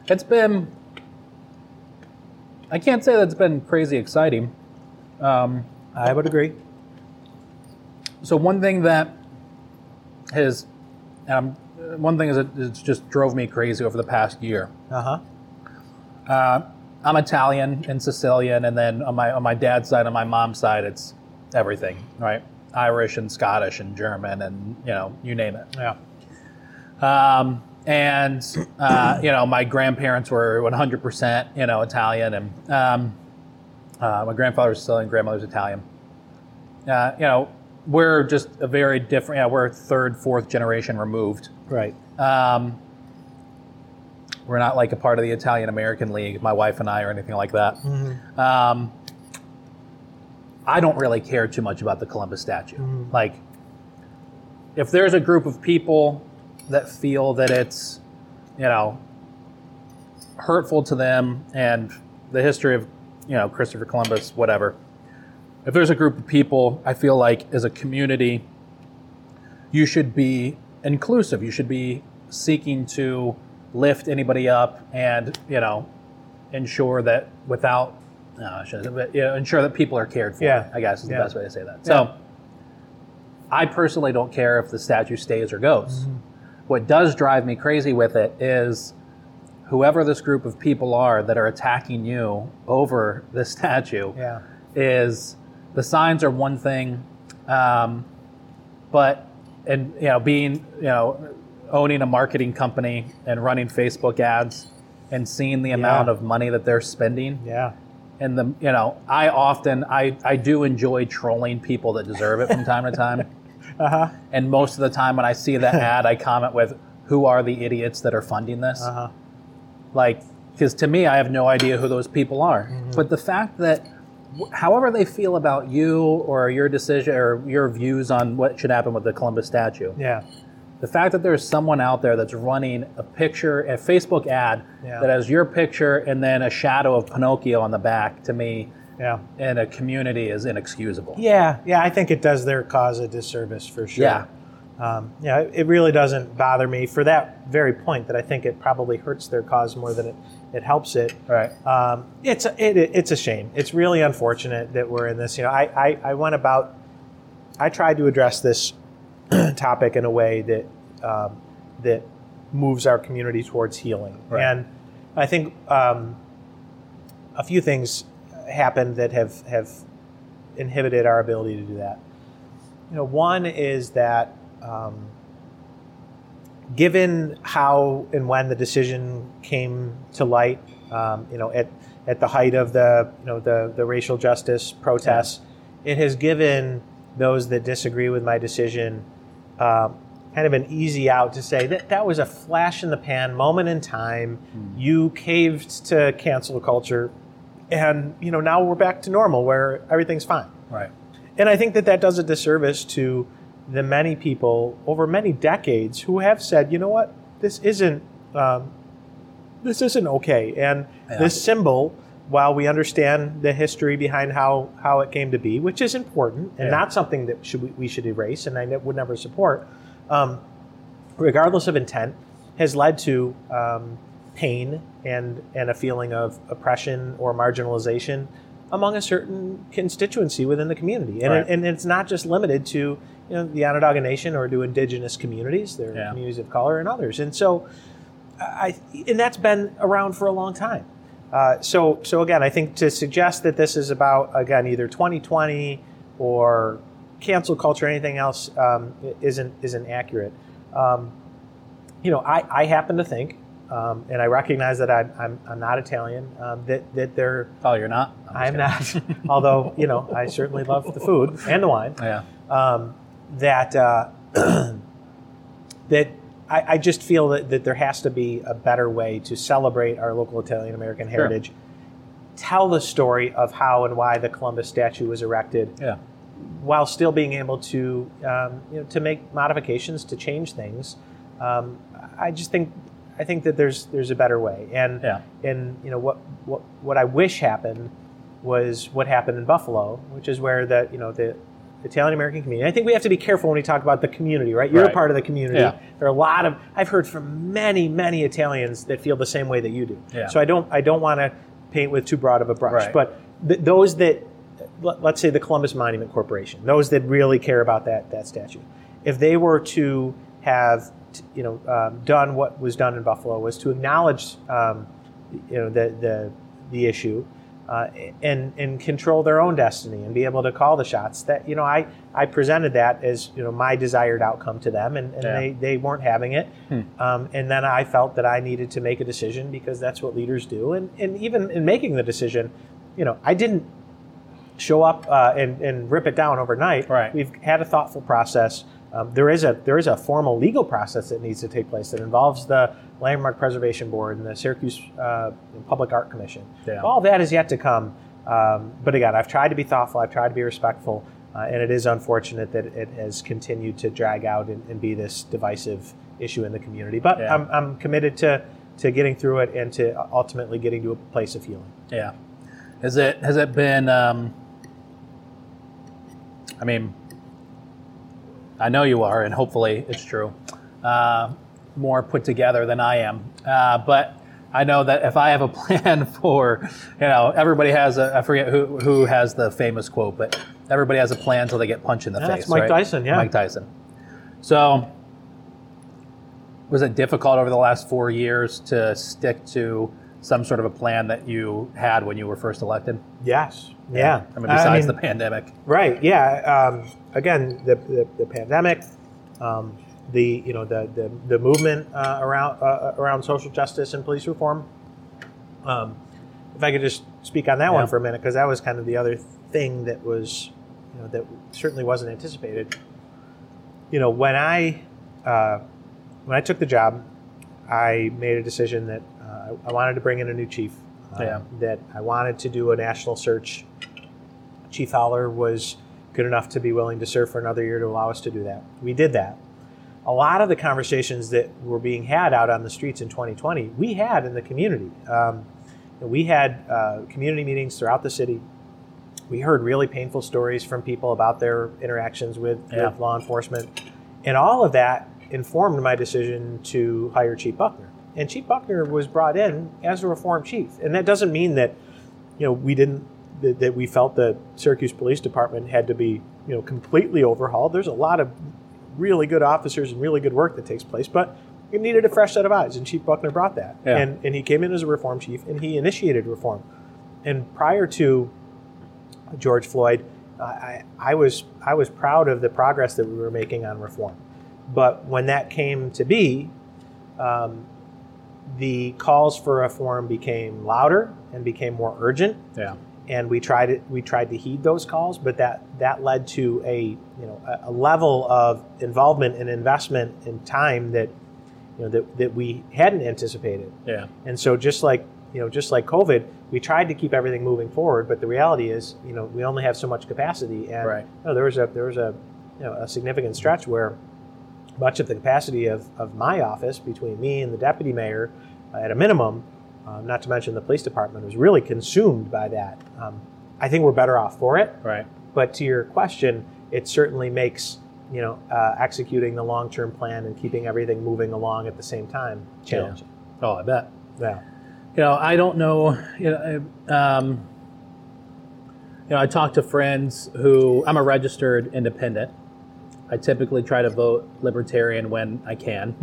it's been I can't say that it's been crazy exciting um, I would agree. so one thing that has um, one thing is it, it's just drove me crazy over the past year Uh huh. Uh, I'm Italian and Sicilian, and then on my on my dad's side, on my mom's side, it's everything, right? Irish and Scottish and German, and you know, you name it. Yeah. Um, and uh, you know, my grandparents were 100%, you know, Italian, and um, uh, my grandfather's Sicilian, grandmother's Italian. Uh, you know, we're just a very different. Yeah, we're third, fourth generation removed. Right. Um, We're not like a part of the Italian American League, my wife and I, or anything like that. Um, I don't really care too much about the Columbus statue. Like, if there's a group of people that feel that it's, you know, hurtful to them and the history of, you know, Christopher Columbus, whatever. If there's a group of people, I feel like as a community, you should be inclusive. You should be seeking to lift anybody up and, you know, ensure that without, shouldn't, but, you know, ensure that people are cared for. Yeah. I guess is the Yeah. best way to say that. So, I personally don't care if the statue stays or goes. Mm-hmm. What does drive me crazy with it is whoever this group of people are that are attacking you over the statue Yeah. is the signs are one thing, um, but and you know being you know owning a marketing company and running Facebook ads and seeing the amount of money that they're spending Yeah. and the you know I often I I do enjoy trolling people that deserve it from time to time. Uh-huh. And most of the time when I see that ad, I comment with, "Who are the idiots that are funding this?" Uh-huh. like because to me i have no idea who those people are Mm-hmm. but the fact that however they feel about you or your decision or your views on what should happen with the columbus statue Yeah. the fact that there's someone out there that's running a picture a facebook ad Yeah. that has your picture and then a shadow of pinocchio on the back to me Yeah. in a community is inexcusable Yeah. Yeah. I think it does their cause a disservice for sure. Yeah. Um, yeah. It really doesn't bother me for that very point that I think it probably hurts their cause more than it, it helps it. right Um, it's a, it, it's a shame. It's really unfortunate that we're in this. You know, I, I, I went about, I tried to address this topic in a way that um, that moves our community towards healing. Right. And I think um, a few things happened that have have inhibited our ability to do that. You know, one is that um, given how and when the decision came to light, um, you know, at at the height of the you know the the racial justice protests, it has given those that disagree with my decision um, kind of an easy out to say that that was a flash in the pan moment in time. You caved to cancel culture, and you know now we're back to normal where everything's fine. right And I think that that does a disservice to the many people over many decades who have said, you know what, this isn't um, this isn't okay. And Yeah. this symbol, while we understand the history behind how how it came to be, which is important and Yeah. not something that should we, should erase, and I ne- would never support, um, regardless of intent, has led to um, pain and and a feeling of oppression or marginalization among a certain constituency within the community, and, Right. it, and it's not just limited to you know the Onondaga Nation or to indigenous communities. their Yeah. communities of color and others, and so I and that's been around for a long time. Uh, so so again, I think to suggest that this is about again either 2020 or cancel culture or anything else um, isn't isn't accurate. Um, you know, I, I happen to think, um, and I recognize that I'm, I'm, I'm not Italian. Um, that that they're oh you're not I'm not. although you know, I certainly love the food and the wine. yeah Um, that uh, that I, I just feel that, that there has to be a better way to celebrate our local Italian American Sure. heritage. Tell the story of how and why the Columbus statue was erected, yeah while still being able to um, you know to make modifications to change things. Um, I just think I think that there's there's a better way, and Yeah. and you know what what what I wish happened was what happened in Buffalo, which is where the you know the Italian American community. I think we have to be careful when we talk about the community, right? You're Right. a part of the community. Yeah. There are a lot of I've heard from many many Italians that feel the same way that you do. Yeah. So I don't I don't want to paint with too broad of a brush, Right. but th- those that let- let's say the Columbus Monument Corporation, those that really care about that that statue, if they were to have t- you know um, done what was done in Buffalo was to acknowledge um, you know the the the issue uh, and and control their own destiny and be able to call the shots that you know I I presented that as you know my desired outcome to them and, and Yeah. they they weren't having it um, and then I felt that I needed to make a decision because that's what leaders do and and even in making the decision you know I didn't show up uh, and, and rip it down overnight. Right. We've had a thoughtful process. Um, there is a there is a formal legal process that needs to take place that involves the Landmark Preservation Board and the Syracuse uh, Public Art Commission. Yeah. All that is yet to come. Um, but again, I've tried to be thoughtful. I've tried to be respectful, uh, and it is unfortunate that it has continued to drag out and, and be this divisive issue in the community. But Yeah. I'm, I'm committed to to getting through it and to ultimately getting to a place of healing. Yeah. Has it has it been? Um, I mean, I know you are, and hopefully it's true. Uh, more put together than I am, uh, but I know that if I have a plan for, you know, everybody has a. I forget who who has the famous quote, but everybody has a plan until they get punched in the Yeah, face. that's Mike right? Tyson, yeah. Mike Tyson. So, was it difficult over the last four years to stick to some sort of a plan that you had when you were first elected? Yes. Yeah. I mean, besides mean, the pandemic. Right. Yeah. Um, again, the, the, the pandemic, um, the you know the the, the movement uh, around uh, around social justice and police reform. Um, if I could just speak on that Yeah. one for a minute, because that was kind of the other thing that was, you know, that certainly wasn't anticipated. You know, when I uh, when I took the job, I made a decision that uh, I wanted to bring in a new chief. Uh, Yeah. That I wanted to do a national search. Chief Fowler was good enough to be willing to serve for another year to allow us to do that. We did that. A lot of the conversations that were being had out on the streets in 2020, we had in the community. Um, we had uh, community meetings throughout the city. We heard really painful stories from people about their interactions with, Yeah. with law enforcement. And all of that informed my decision to hire Chief Buckner. And Chief Buckner was brought in as a reform chief. And that doesn't mean that, you know, we didn't that, that we felt the Syracuse Police Department had to be, you know, completely overhauled. There's a lot of really good officers and really good work that takes place, but it needed a fresh set of eyes, and Chief Buckner brought that. Yeah. And and he came in as a reform chief, and he initiated reform. And prior to George Floyd, uh, I, I was I was proud of the progress that we were making on reform. But when that came to be, um, the calls for reform became louder and became more urgent Yeah. and we tried it. We tried to heed those calls, but that that led to a you know a, a level of involvement and investment and time that you know that, that we hadn't anticipated. Yeah. And so just like you know just like COVID, we tried to keep everything moving forward, but the reality is you know we only have so much capacity, and Right. you know, there was a there was a you know a significant stretch where much of the capacity of, of my office between me and the deputy mayor uh, at a minimum uh, not to mention the police department was really consumed by that um, i think we're better off for it Right. but to your question it certainly makes you know uh, executing the long-term plan and keeping everything moving along at the same time challenging Oh, I bet. yeah, You know, I don't know. You know, um, you know, I talk to friends who I'm a registered independent. I typically try to vote libertarian when I can.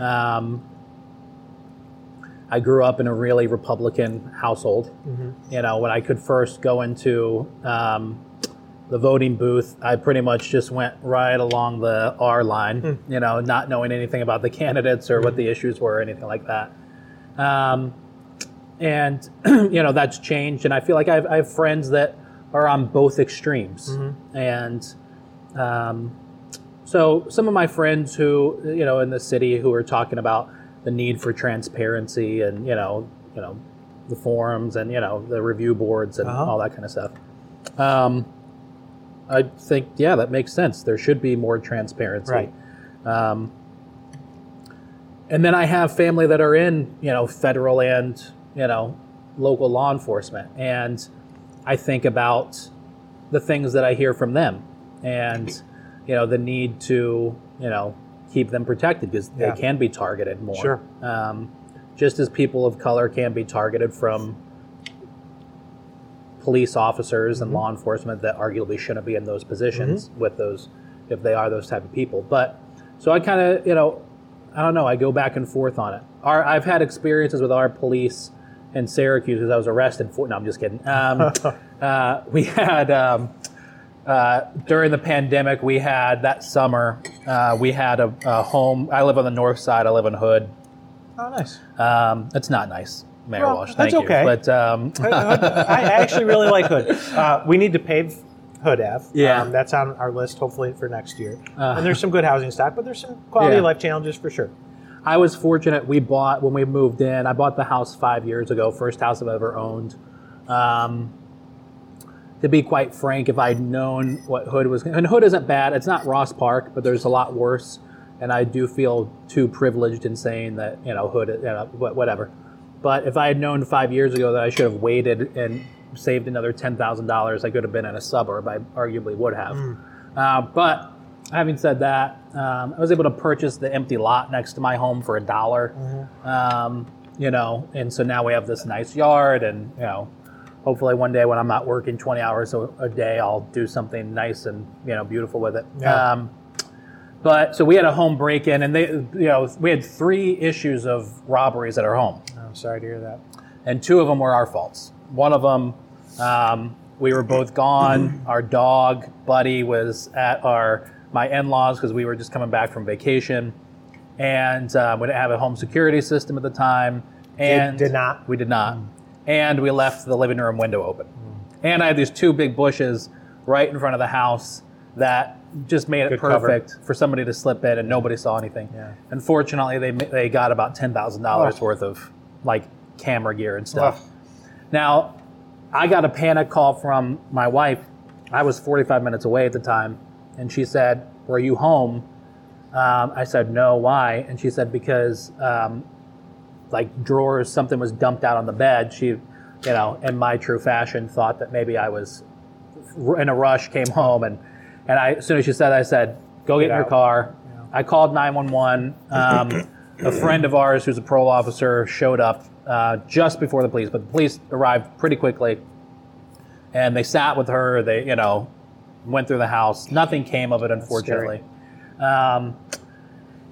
Um, I grew up in a really Republican household. You know, when I could first go into um, the voting booth, I pretty much just went right along the R line, you know, not knowing anything about the candidates or what the issues were or anything like that. Um, and, you know, that's changed. And I feel like I have, I have friends that are on both extremes. And um, so some of my friends who, you know, in the city who are talking about the need for transparency and, you know, you know, the forums and, you know, the review boards and Uh-huh. all that kind of stuff. Um, I think, yeah, that makes sense. There should be more transparency. Right. Um, and then I have family that are in, you know, federal and, you know, local law enforcement. And I think about the things that I hear from them and, you know, the need to, you know, keep them protected because Yeah. they can be targeted more. Sure. Um, just as people of color can be targeted from police officers and law enforcement that arguably shouldn't be in those positions with those if they are those type of people. But so I kind of you know I don't know I go back and forth on it. Our I've had experiences with our police in Syracuse because I was arrested for. No, I'm just kidding. Um, uh, we had. Um, uh, during the pandemic, we had that summer. Uh, we had a, a home. I live on the north side. I live in Hood. oh nice Um, it's not nice, Mayor Well, Walsh. that's Thank okay. you. But um, I, I actually really like hood uh, we need to pave Hood Ave. Yeah. Um, that's on our list, hopefully for next year. Uh, and there's some good housing stock, but there's some quality Yeah. of life challenges for sure. I was fortunate. We bought when we moved in. I bought the house five years ago. First house I've ever owned. Um, to be quite frank, if I'd known what Hood was, and Hood isn't bad. It's not Ross Park, but there's a lot worse. And I do feel too privileged in saying that you know Hood, you know, whatever. But if I had known five years ago that I should have waited and saved another ten thousand dollars, I could have been in a suburb. I arguably would have. Uh, but having said that, um, I was able to purchase the empty lot next to my home for a dollar. Um, you know, and so now we have this nice yard, and you know, hopefully one day when I'm not working 20 hours a, a day, I'll do something nice and you know beautiful with it. Yeah. Um, but so we had a home break-in, and they, you know, we had three issues of robberies at our home I'm Oh, sorry to hear that. and two of them were our faults. One of them, um, we were both gone. Our dog Buddy was at our my in-laws because we were just coming back from vacation, and uh, we didn't have a home security system at the time. And did not? We did not. And we left the living room window open. And I had these two big bushes right in front of the house that just made it Good cover. perfect for somebody to slip in, and nobody saw anything. Yeah. Unfortunately, they they got about ten thousand dollars Oh. worth of like camera gear and stuff. Ugh. Now, I got a panic call from my wife. I was 45 minutes away at the time, and she said, "Were you home?" Um, I said, "No. Why?" And she said, "Because um, like drawers, something was dumped out on the bed. She, you know, in my true fashion, thought that maybe I was in a rush, came home, and and I as soon as she said, I said, "Go get, in your car." I called 911. Um, a friend of ours who's a parole officer showed up uh, just before the police, but the police arrived pretty quickly, and they sat with her. They, you know, went through the house. Nothing came of it, unfortunately. Um,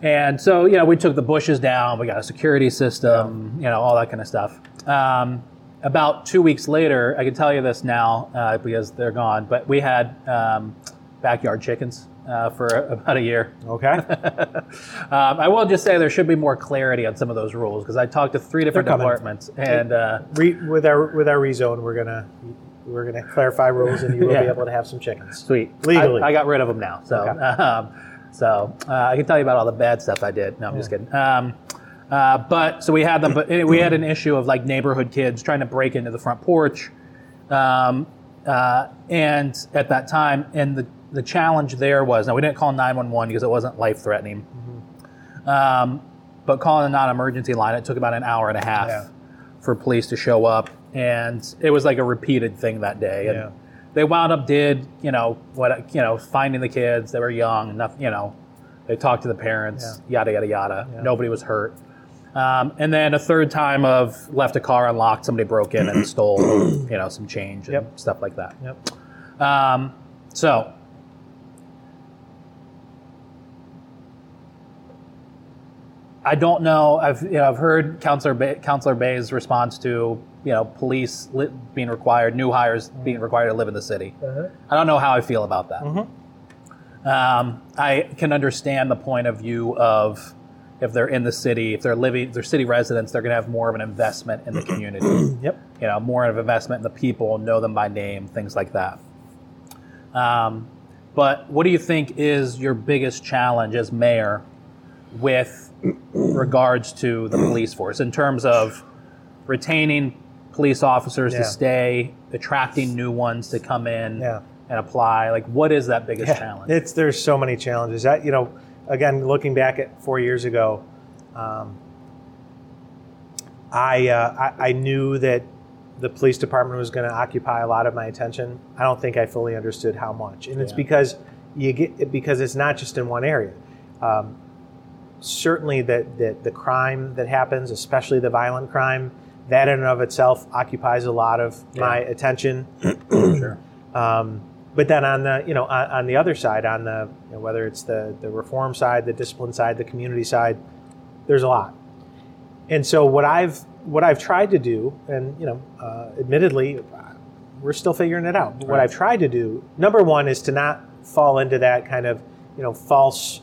and so, you know, we took the bushes down. We got a security system, you know, all that kind of stuff. Um, about two weeks later, I can tell you this now uh, because they're gone, but we had um, backyard chickens uh, for about a year. Okay. Um, I will just say there should be more clarity on some of those rules because I talked to three different departments, and uh, Re, with our with our rezone, we're gonna we're gonna clarify rules, and you will Yeah. be able to have some chickens. sweet. Legally. I, I got rid of them now, so Okay. um, so uh, I can tell you about all the bad stuff I did. No, I'm just kidding. Um, uh, but so we had them, but we had an issue of like neighborhood kids trying to break into the front porch, um, uh, and at that time, and the the challenge there was now we didn't call 911 because it wasn't life threatening. Um, but calling a non-emergency line, it took about an hour and a half Yeah. for police to show up, and it was like a repeated thing that day. And Yeah. They wound up did you know what you know finding the kids. They were young, enough you know. They talked to the parents, yada yada yada. Yeah. Nobody was hurt. Um, and then a third time of left a car unlocked, somebody broke in and stole you know some change and Yep. stuff like that. Yep. Um, so, I don't know. I've you know I've heard Counselor ba- Councilor Bey's response to you know police li- being required, new hires being required to live in the city. I don't know how I feel about that. Um, I can understand the point of view of if they're in the city, if they're living, if they're city residents, they're going to have more of an investment in the community Yep. you know, more of an investment in the people, know them by name, things like that. Um, but what do you think is your biggest challenge as mayor with regards to the police force in terms of retaining police officers Yeah. to stay, attracting new ones to come in Yeah. and apply? Like, what is that biggest challenge? It's there's so many challenges. That you know, again, looking back at four years ago, um, I, uh, I I knew that the police department was going to occupy a lot of my attention. I don't think I fully understood how much, and it's Yeah. because you get because it's not just in one area. Um, certainly, that the, the crime that happens, especially the violent crime, that in and of itself occupies a lot of my attention. sure. Um, but then on the you know on, on the other side, on the you know, whether it's the the reform side, the discipline side, the community side, there's a lot. And so what I've what I've tried to do, and you know, uh, admittedly, we're still figuring it out. But what I've tried to do, number one, is to not fall into that kind of you know false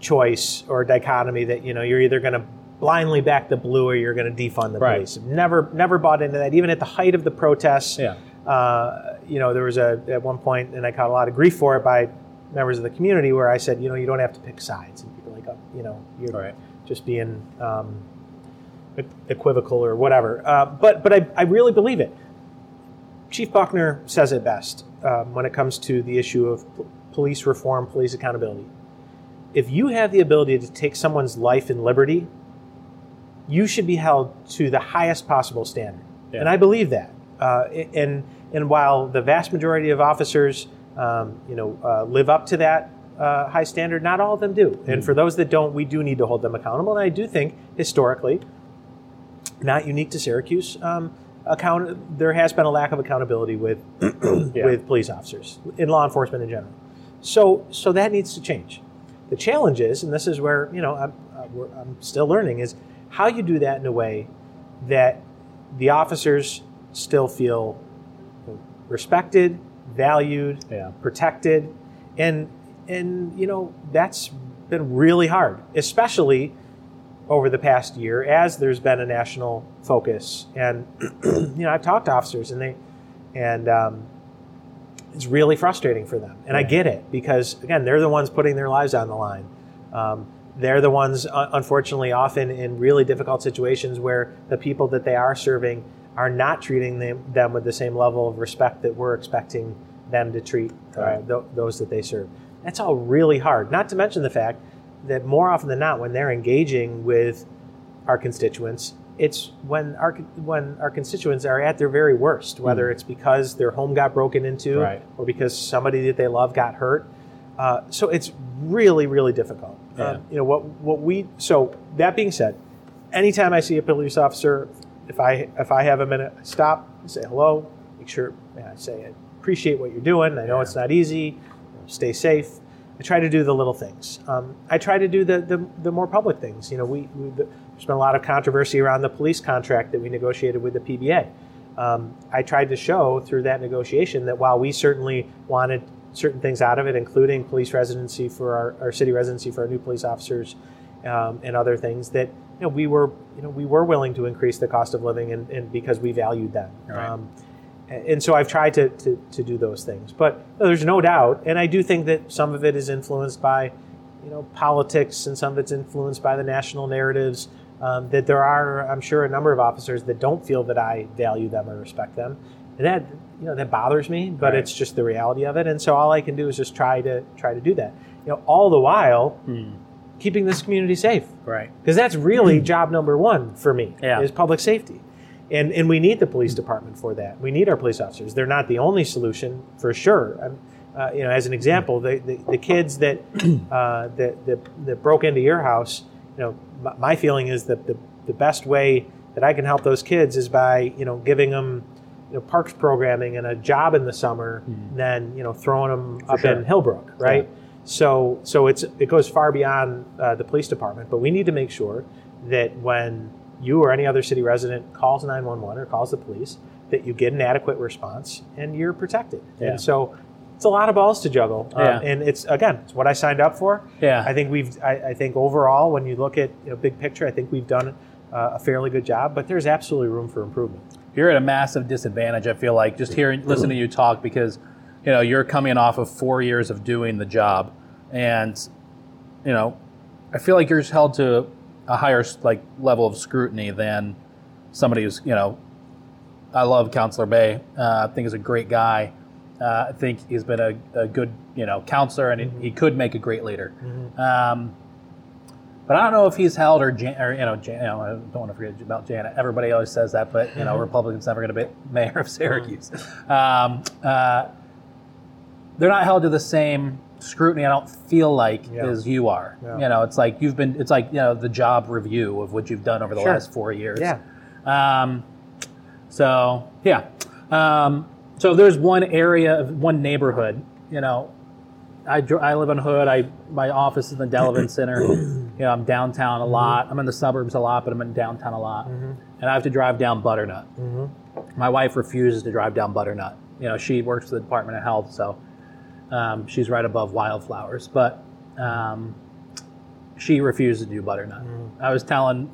choice or dichotomy that you know you're either going to blindly back the blue or you're going to defund the Right. police. Never never bought into that. Even at the height of the protests, Yeah. uh, you know, there was a at one point, and I caught a lot of grief for it by members of the community, where I said, you know, you don't have to pick sides, and people like, oh, you know, you're Right. just being um, equivocal or whatever. Uh, but but I, I really believe it. Chief Buckner says it best um, when it comes to the issue of p- police reform, police accountability. If you have the ability to take someone's life and liberty, you should be held to the highest possible standard. Yeah. And I believe that. Uh, and and while the vast majority of officers, um, you know, uh, live up to that uh, high standard, not all of them do. And for those that don't, we do need to hold them accountable. And I do think historically, not unique to Syracuse, um, account there has been a lack of accountability with with police officers in law enforcement in general. So so that needs to change. The challenge is, and this is where you know I'm, I'm still learning, is how you do that in a way that the officers still feel respected, valued, Yeah. protected, and and you know that's been really hard, especially over the past year as there's been a national focus. And you know I've talked to officers and they and um, it's really frustrating for them, and I get it because again they're the ones putting their lives on the line. Um, they're the ones, uh, unfortunately, often in really difficult situations where the people that they are serving are not treating them, them with the same level of respect that we're expecting them to treat uh, th- those that they serve. That's all really hard. Not to mention the fact that more often than not, when they're engaging with our constituents, it's when our when our constituents are at their very worst, whether it's because their home got broken into Hmm. Right. or because somebody that they love got hurt. Uh, so it's really, really difficult. Yeah. Um, you know what? What we so that being said, anytime I see a police officer, if I if I have a minute, I stop, say hello, make sure I say I appreciate what you're doing. I know Yeah. it's not easy. Stay safe. I try to do the little things. Um, I try to do the, the, the more public things. You know, we, we the, there's been a lot of controversy around the police contract that we negotiated with the PBA. Um, I tried to show through that negotiation that while we certainly wanted certain things out of it, including police residency for our, our city residency for our new police officers um, and other things, that you know we were you know we were willing to increase the cost of living and, and because we valued them. Right. Um, and so I've tried to, to, to do those things. But there's no doubt, and I do think that some of it is influenced by, you know, politics, and some of it's influenced by the national narratives. Um, that there are, I'm sure, a number of officers that don't feel that I value them or respect them, and that you know that bothers me. But Right. it's just the reality of it, and so all I can do is just try to try to do that. You know, all the while keeping this community safe Right. because that's really job number one for me Yeah. is public safety and and we need the police department for that we need our police officers they're not the only solution for sure I'm, uh, you know as an example the, the, the kids that, uh, that, that that broke into your house you know my, my feeling is that the, the best way that i can help those kids is by you know giving them you know, parks programming and a job in the summer than you know throwing them up sure. in hillbrook right so, so it's it goes far beyond uh, the police department, but we need to make sure that when you or any other city resident calls 911 or calls the police, that you get an adequate response and you're protected. Yeah. And so, it's a lot of balls to juggle, um, Yeah. and it's again, it's what I signed up for. Yeah. I think we've, I, I think overall, when you look at you know, big picture, I think we've done uh, a fairly good job, but there's absolutely room for improvement. You're at a massive disadvantage. I feel like just hearing, listening to you talk because, you know, you're coming off of four years of doing the job, and, you know, I feel like you're held to a higher like level of scrutiny than somebody who's, you know, I love Councilor Bey. Uh, I think he's a great guy. Uh, I think he's been a, a good, you know, counselor, and he, he could make a great leader. Um, but I don't know if he's held or, Jan, or you know, Jan, you know, I don't want to forget about Janet. Everybody always says that, but you know, Republicans never going to be mayor of Syracuse. Um, uh, they're not held to the same scrutiny. I don't feel like Yeah. as you are. Yeah. You know, it's like you've been. It's like you know the job review of what you've done over the Sure. last four years. Yeah. Um, so yeah. Um, so there's one area of one neighborhood. You know, I, I live in Hood. I my office is in the Delavan Center. you know, I'm downtown a lot. I'm in the suburbs a lot, but I'm in downtown a lot. And I have to drive down Butternut. My wife refuses to drive down Butternut. You know, she works for the Department of Health, so um, she's right above Wildflowers. But um, she refused to do Butternut. I was telling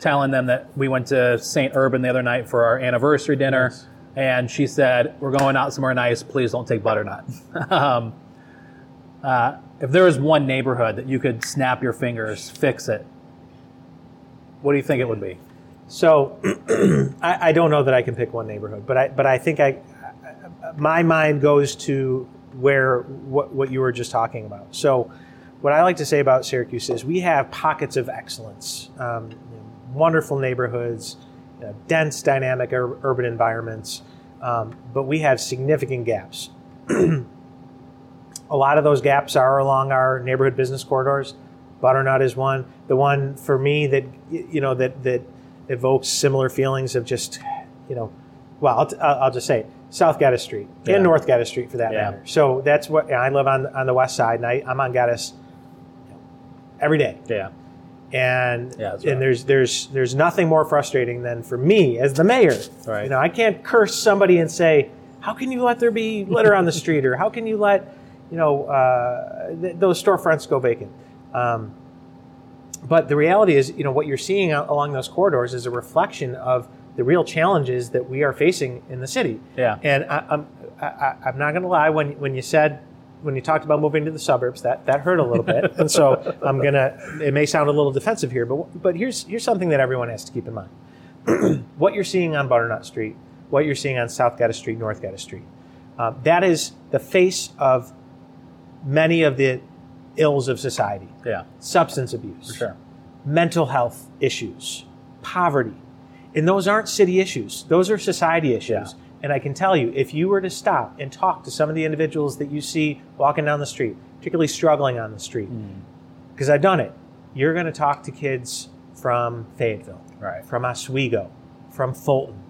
telling them that we went to St. Urban the other night for our anniversary dinner. and she said, "We're going out somewhere nice. Please don't take butternut." um, uh, if there was one neighborhood that you could snap your fingers, fix it, what do you think it would be? So I, I don't know that I can pick one neighborhood, but I but I think I my mind goes to where what what you were just talking about. So what I like to say about Syracuse is we have pockets of excellence, um, you know, wonderful neighborhoods, you know, dense, dynamic ur- urban environments, um, but we have significant gaps. A lot of those gaps are along our neighborhood business corridors. Butternut is one. The one for me that you know that that evokes similar feelings of just you know, well, I'll, t- I'll just say it, South Geddes Street Yeah. and North Geddes Street for that Yeah. matter. So that's what I live on on the west side, and I, I'm on Geddes every day Yeah, and Yeah, right. and there's there's there's nothing more frustrating than for me as the mayor. Right. You know, I can't curse somebody and say, "How can you let there be litter on the street?" or "How can you let you know uh, th- those storefronts go vacant?" Um, but the reality is, you know, what you're seeing out along those corridors is a reflection of the real challenges that we are facing in the city. Yeah. And I, I'm I, I- I'm not going to lie when when you said when you talked about moving to the suburbs that that hurt a little bit, and so I'm gonna. It may sound a little defensive here, but but here's here's something that everyone has to keep in mind. what you're seeing on Butternut Street, what you're seeing on South Geddes Street, North Geddes Street, uh, that is the face of many of the ills of society yeah, substance abuse, for sure. mental health issues, poverty. And those aren't city issues, those are society issues. Yeah. And I can tell you, if you were to stop and talk to some of the individuals that you see walking down the street, particularly struggling on the street, because I've done it, you're going to talk to kids from Fayetteville, Right. from Oswego, from Fulton.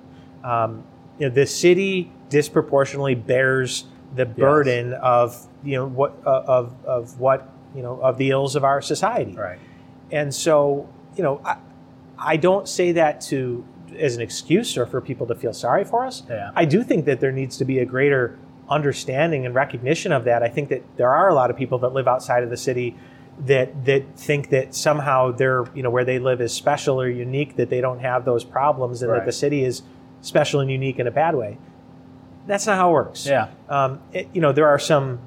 Um, you know, the city disproportionately bears the burden of you know what uh, of of what you know of the ills of our society. Right. And so, you know, I, I don't say that to as an excuse or for people to feel sorry for us. Yeah. I do think that there needs to be a greater understanding and recognition of that. I think that there are a lot of people that live outside of the city that that think that somehow they're you know where they live is special or unique that they don't have those problems and Right. that the city is special and unique in a bad way. That's not how it works. Yeah. Um, it- you know, there are some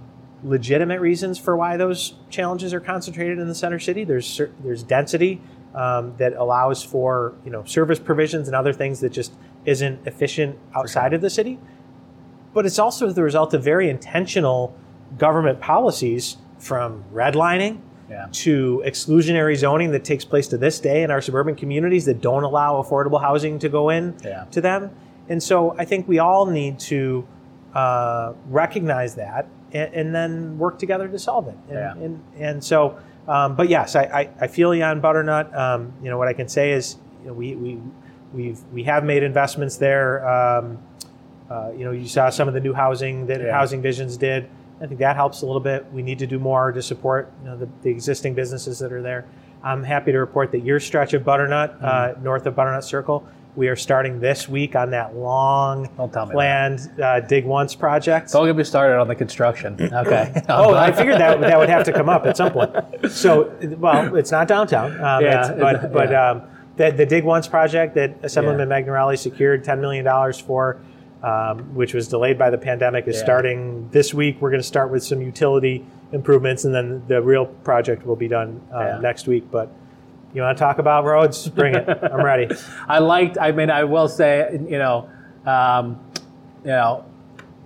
legitimate reasons for why those challenges are concentrated in the center city. There's there's density um, that allows for you know service provisions and other things that just isn't efficient outside of the city. But it's also the result of very intentional government policies from redlining Yeah. to exclusionary zoning that takes place to this day in our suburban communities that don't allow affordable housing to go in Yeah. to them. And so I think we all need to uh, recognize that and, and then work together to solve it. And, Yeah. and, and so, um, but yes, I, I, I feel you on butternut. Um, you know, what I can say is you know, we, we, we've, we have made investments there. Um, uh, you know, you saw some of the new housing that Yeah. Housing Visions did. I think that helps a little bit. We need to do more to support you know, the, the existing businesses that are there. I'm happy to report that your stretch of Butternut, uh, Mm-hmm. north of Butternut Circle, we are starting this week on that long Don't tell me that. planned uh, dig once project. Don't get me started on the construction. Okay. Oh, I figured that that would have to come up at some point. So, well, it's not downtown, um, Yeah, but but um, the, the Dig Once project that Assemblyman Yeah. Magnarelli secured ten million dollars for, um, which was delayed by the pandemic, is Yeah. starting this week. We're going to start with some utility improvements, and then the real project will be done uh, next week. But you want to talk about roads? Bring it. I'm ready. I liked. I mean, I will say, you know, um, you know,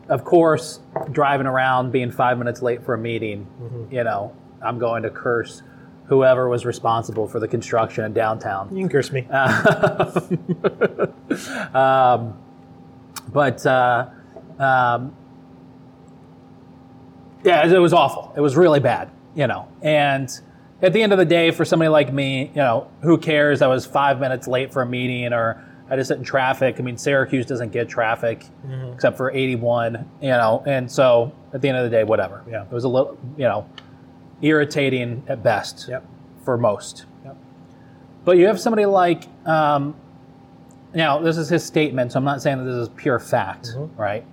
of course, driving around, being five minutes late for a meeting, you know, I'm going to curse whoever was responsible for the construction in downtown. You can curse me. um, but uh, um, yeah, it was awful. It was really bad, you know. And at the end of the day, for somebody like me, you know, who cares? I was five minutes late for a meeting, or I just sit in traffic. I mean, Syracuse doesn't get traffic except for 81, you know. And so at the end of the day, whatever. Yeah. it was a little, you know, irritating at best Yep. for most. Yep. But you have somebody like, um, now this is his statement, so I'm not saying that this is pure fact, Mm-hmm. right?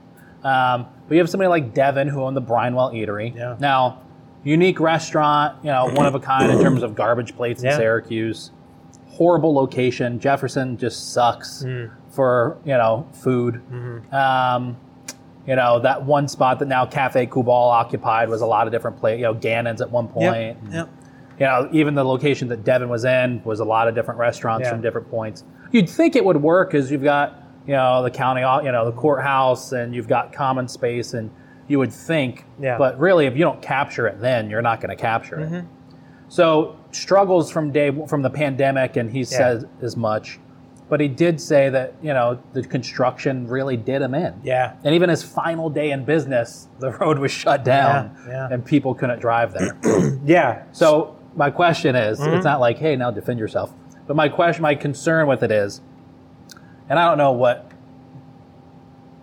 Um, but you have somebody like Devin who owned the Brinewell Eatery. Yeah. Now, unique restaurant, you know, one of a kind in terms of garbage plates in Yeah. Syracuse. Horrible location. Jefferson just sucks. Mm. for you know food. Um, you know that one spot that now Cafe Kubal occupied was a lot of different places. You know, Gannon's at one point. Yep. Yep. You know, even the location that Devin was in was a lot of different restaurants Yeah. from different points. You'd think it would work because you've got you know the county, you know the courthouse, and you've got common space, and you would think. Yeah. But really, if you don't capture it, then you're not going to capture it. So struggles from day from the pandemic, and he says as much. But he did say that you know the construction really did him in. Yeah. And even his final day in business, the road was shut down, Yeah, yeah. and people couldn't drive there. Yeah. so my question is, Mm-hmm. it's not like, hey, now defend yourself. But my question, my concern with it is, and I don't know what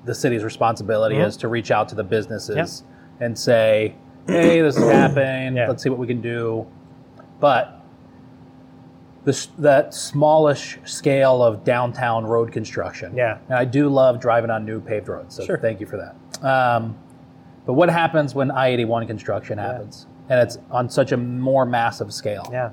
the city's responsibility Mm-hmm. is to reach out to the businesses and say, hey, this is happening. Yeah. Let's see what we can do. But this, that smallish scale of downtown road construction. Yeah. And I do love driving on new paved roads. So Sure. thank you for that. Um, but what happens when I 81 construction happens? And it's on such a more massive scale. Yeah.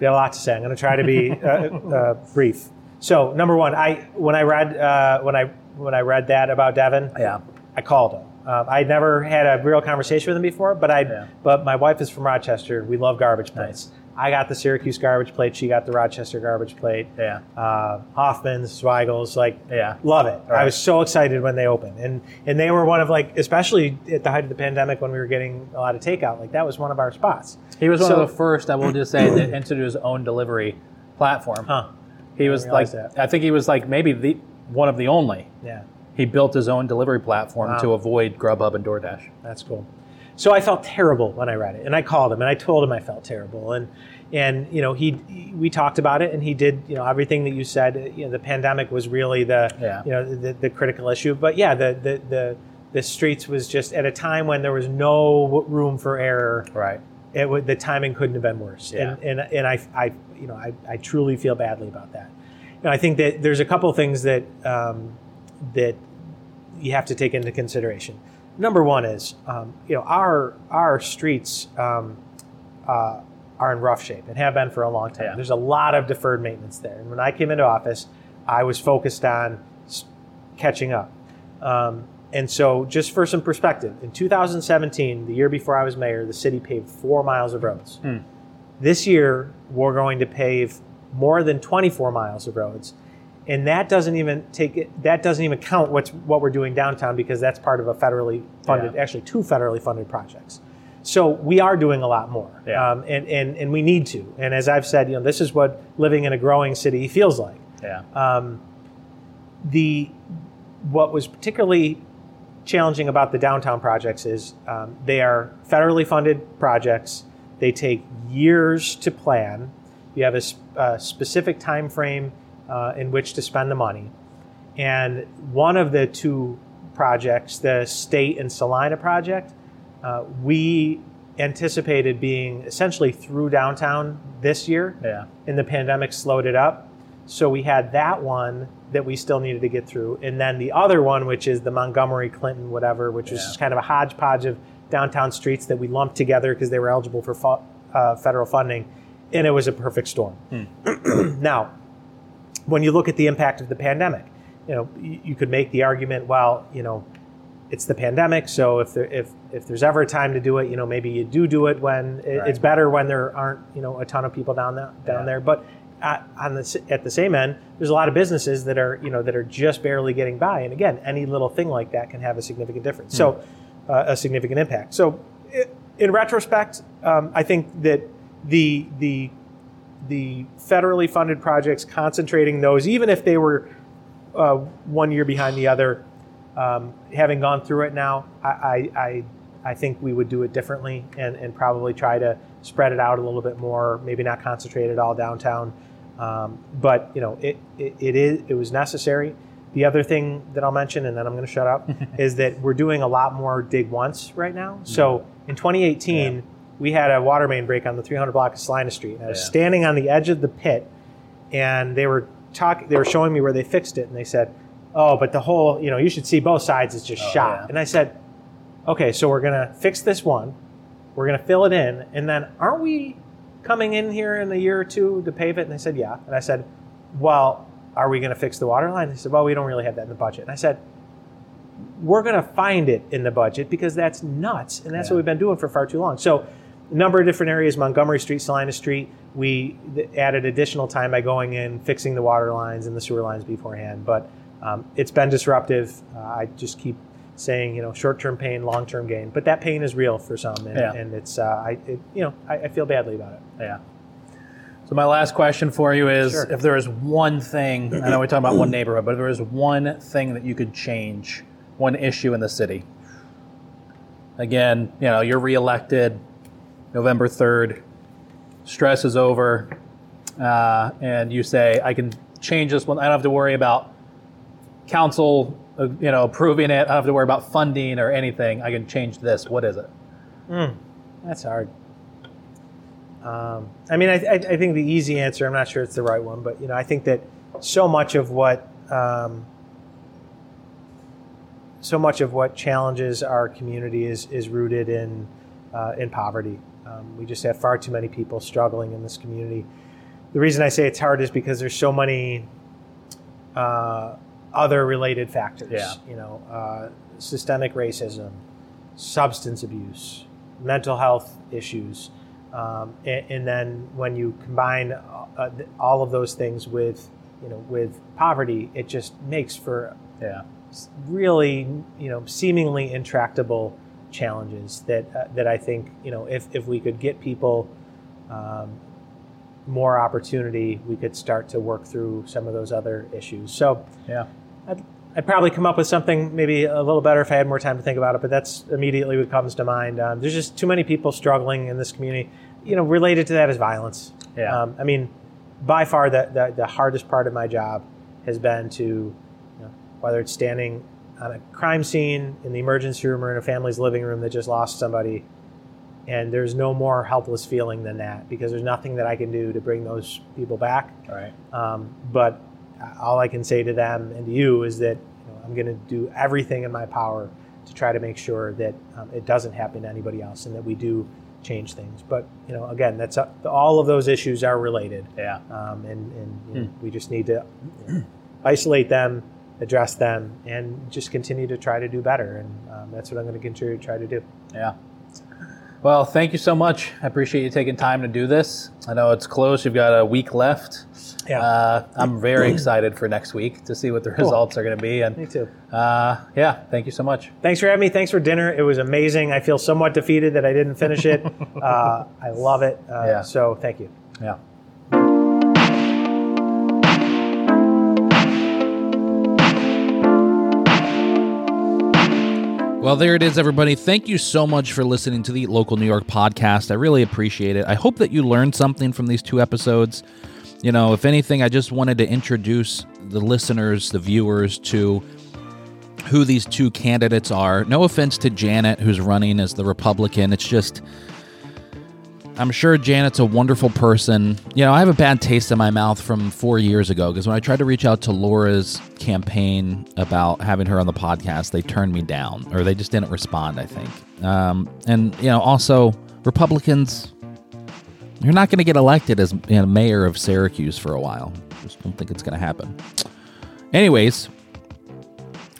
We have a lot to say. I'm going to try to be uh, uh, brief. So, number one, I when I read uh, when I when I read that about Devin, Yeah. I called him. Um, I'd never had a real conversation with him before, but I Yeah. but my wife is from Rochester. We love garbage plates. Nice. I got the Syracuse garbage plate. She got the Rochester garbage plate. Yeah. Uh, Hofmann's, Zweigle's, like Yeah. love it. I was so excited when they opened, and and they were one of like, especially at the height of the pandemic when we were getting a lot of takeout. Like that was one of our spots. He was one So- of the first, I will just say, to introduce his own delivery platform. Huh? He was like, that. I think he was like maybe the one of the only. Yeah. He built his own delivery platform Wow. to avoid Grubhub and DoorDash. That's cool. So I felt terrible when I read it, and I called him and I told him I felt terrible, and and you know he we talked about it, and he did you know everything that you said. You know the pandemic was really the Yeah. you know the, the critical issue, but yeah, the the the the streets was just at a time when there was no room for error. Right. It would, the timing couldn't have been worse, Yeah. and and and I I you know I, I truly feel badly about that. Know, I think that there's a couple things that um, that you have to take into consideration. Number one is, um, you know, our our streets um, uh, are in rough shape and have been for a long time. Yeah. There's a lot of deferred maintenance there. And when I came into office, I was focused on catching up. Um, and so, just for some perspective, in 2017, the year before I was mayor, the city paved four miles of roads. Hmm. This year, we're going to pave more than 24 miles of roads, and that doesn't even take it. That doesn't even count what's what we're doing downtown because that's part of a federally funded, Yeah. actually two federally funded projects. So we are doing a lot more, Yeah. um, and, and and we need to. And as I've said, you know, this is what living in a growing city feels like Yeah. um, the what was particularly challenging about the downtown projects is um, they are federally funded projects. They take years to plan. You have a specific time frame uh, in which to spend the money, and one of the two projects, the state and Salina project, uh, we anticipated being essentially through downtown this year Yeah. and the pandemic slowed it up. So we had that one that we still needed to get through, and then the other one, which is the Montgomery Clinton whatever, which was Yeah. just kind of a hodgepodge of downtown streets that we lumped together because they were eligible for fu- uh, federal funding, and it was a perfect storm. now, when you look at the impact of the pandemic, you know you, could make the argument, well, you know, it's the pandemic, so if there, if if there's ever a time to do it, you know, maybe you do do it when it, Right. it's better when there aren't you know a ton of people down there down Yeah. there. But at, on the at the same end, there's a lot of businesses that are you know that are just barely getting by, and again, any little thing like that can have a significant difference. So, uh, a significant impact. So, i in retrospect, um, I think that the the the federally funded projects, concentrating those, even if they were uh, one year behind the other, um, having gone through it now, I, I, I, think we would do it differently and, and probably try to spread it out a little bit more, maybe not concentrate it all downtown. Um, but you know, it, it, it is it was necessary. The other thing that I'll mention, and then I'm going to shut up, is that we're doing a lot more dig once right now. So in 2018, Yeah. We had a water main break on the 300 block of Salina Street. And I was Yeah. standing on the edge of the pit, and they were talking. They were showing me where they fixed it, and they said, "Oh, but the whole, you know, you should see both sides. It's just Oh, shot." yeah. And I said, "Okay, so we're gonna fix this one. We're gonna fill it in, and then aren't we coming in here in a year or two to pave it?" And they said, "Yeah." And I said, "Well, are we going to fix the water line? They said, well, we don't really have that in the budget. And I said, we're going to find it in the budget because that's nuts, and that's Yeah. what we've been doing for far too long. So, a number of different areas: Montgomery Street, Salina Street. We added additional time by going in, fixing the water lines and the sewer lines beforehand. But um, it's been disruptive. Uh, I just keep saying, you know, short-term pain, long-term gain. But that pain is real for some, and, Yeah. and it's, uh, I, it, you know, I, I feel badly about it. Yeah. So my last question for you is: Sure. if there is one thing, I know we're talking about one neighborhood, but if there is one thing that you could change, one issue in the city. Again, you know, you're reelected, November third, stress is over, uh, and you say, "I can change this one. I don't have to worry about council, uh, you know, approving it. I don't have to worry about funding or anything. I can change this. What is it?" That's hard. Um, I mean, I, I, I think the easy answer. I'm not sure it's the right one, but you know, I think that so much of what um, so much of what challenges our community is is rooted in uh, in poverty. Um, we just have far too many people struggling in this community. The reason I say it's hard is because there's so many uh, other related factors. Yeah. You know, uh, systemic racism, substance abuse, mental health issues, um, and, and then when you combine uh, all of those things with you know with poverty, it just makes for Yeah. really you know seemingly intractable challenges that uh, that I think you know if if we could get people um, more opportunity, we could start to work through some of those other issues. So Yeah. I'd, I'd probably come up with something maybe a little better if I had more time to think about it. But that's immediately what comes to mind. Um, there's just too many people struggling in this community. You know, related to that is violence. Yeah. Um, I mean, by far the, the the hardest part of my job has been to, you know, whether it's standing on a crime scene in the emergency room or in a family's living room that just lost somebody, and there's no more helpless feeling than that because there's nothing that I can do to bring those people back. All right. Um, but all I can say to them and to you is that you know, I'm going to do everything in my power to try to make sure that um, it doesn't happen to anybody else and that we do change things. But you know, again, that's uh, all of those issues are related, Yeah. um, and, and you know, we just need to you know, isolate them, address them, and just continue to try to do better. And um, that's what I'm going to continue to try to do. Yeah. Well, thank you so much. I appreciate you taking time to do this. I know it's close. You've got a week left. Yeah. Uh, I'm very excited for next week to see what the results are going to be. And me too. uh, yeah, thank you so much. Thanks for having me. Thanks for dinner. It was amazing. I feel somewhat defeated that I didn't finish it. uh, I love it. Uh, Yeah. So thank you. Yeah. Well, there it is, everybody. Thank you so much for listening to the Local New York podcast. I really appreciate it. I hope that you learned something from these two episodes. You know, if anything, I just wanted to introduce the listeners, the viewers, to who these two candidates are. No offense to Janet, who's running as the Republican. It's just, I'm sure Janet's a wonderful person. You know, I have a bad taste in my mouth from four years ago because when I tried to reach out to Laura's campaign about having her on the podcast, they turned me down or they just didn't respond, I think. Um, and, you know, also, Republicans, you're not going to get elected as you know, mayor of Syracuse for a while. I just don't think it's going to happen. Anyways,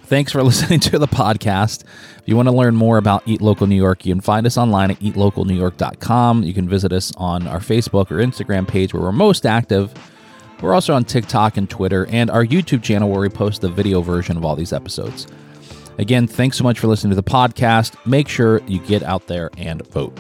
Thanks for listening to the podcast. You want to learn more about Eat Local New York, you can find us online at eatlocalnewyork.com. You can visit us on our Facebook or Instagram page where we're most active. We're also on TikTok and Twitter and our YouTube channel where we post the video version of all these episodes. Again, thanks so much for listening to the podcast. Make sure you get out there and vote.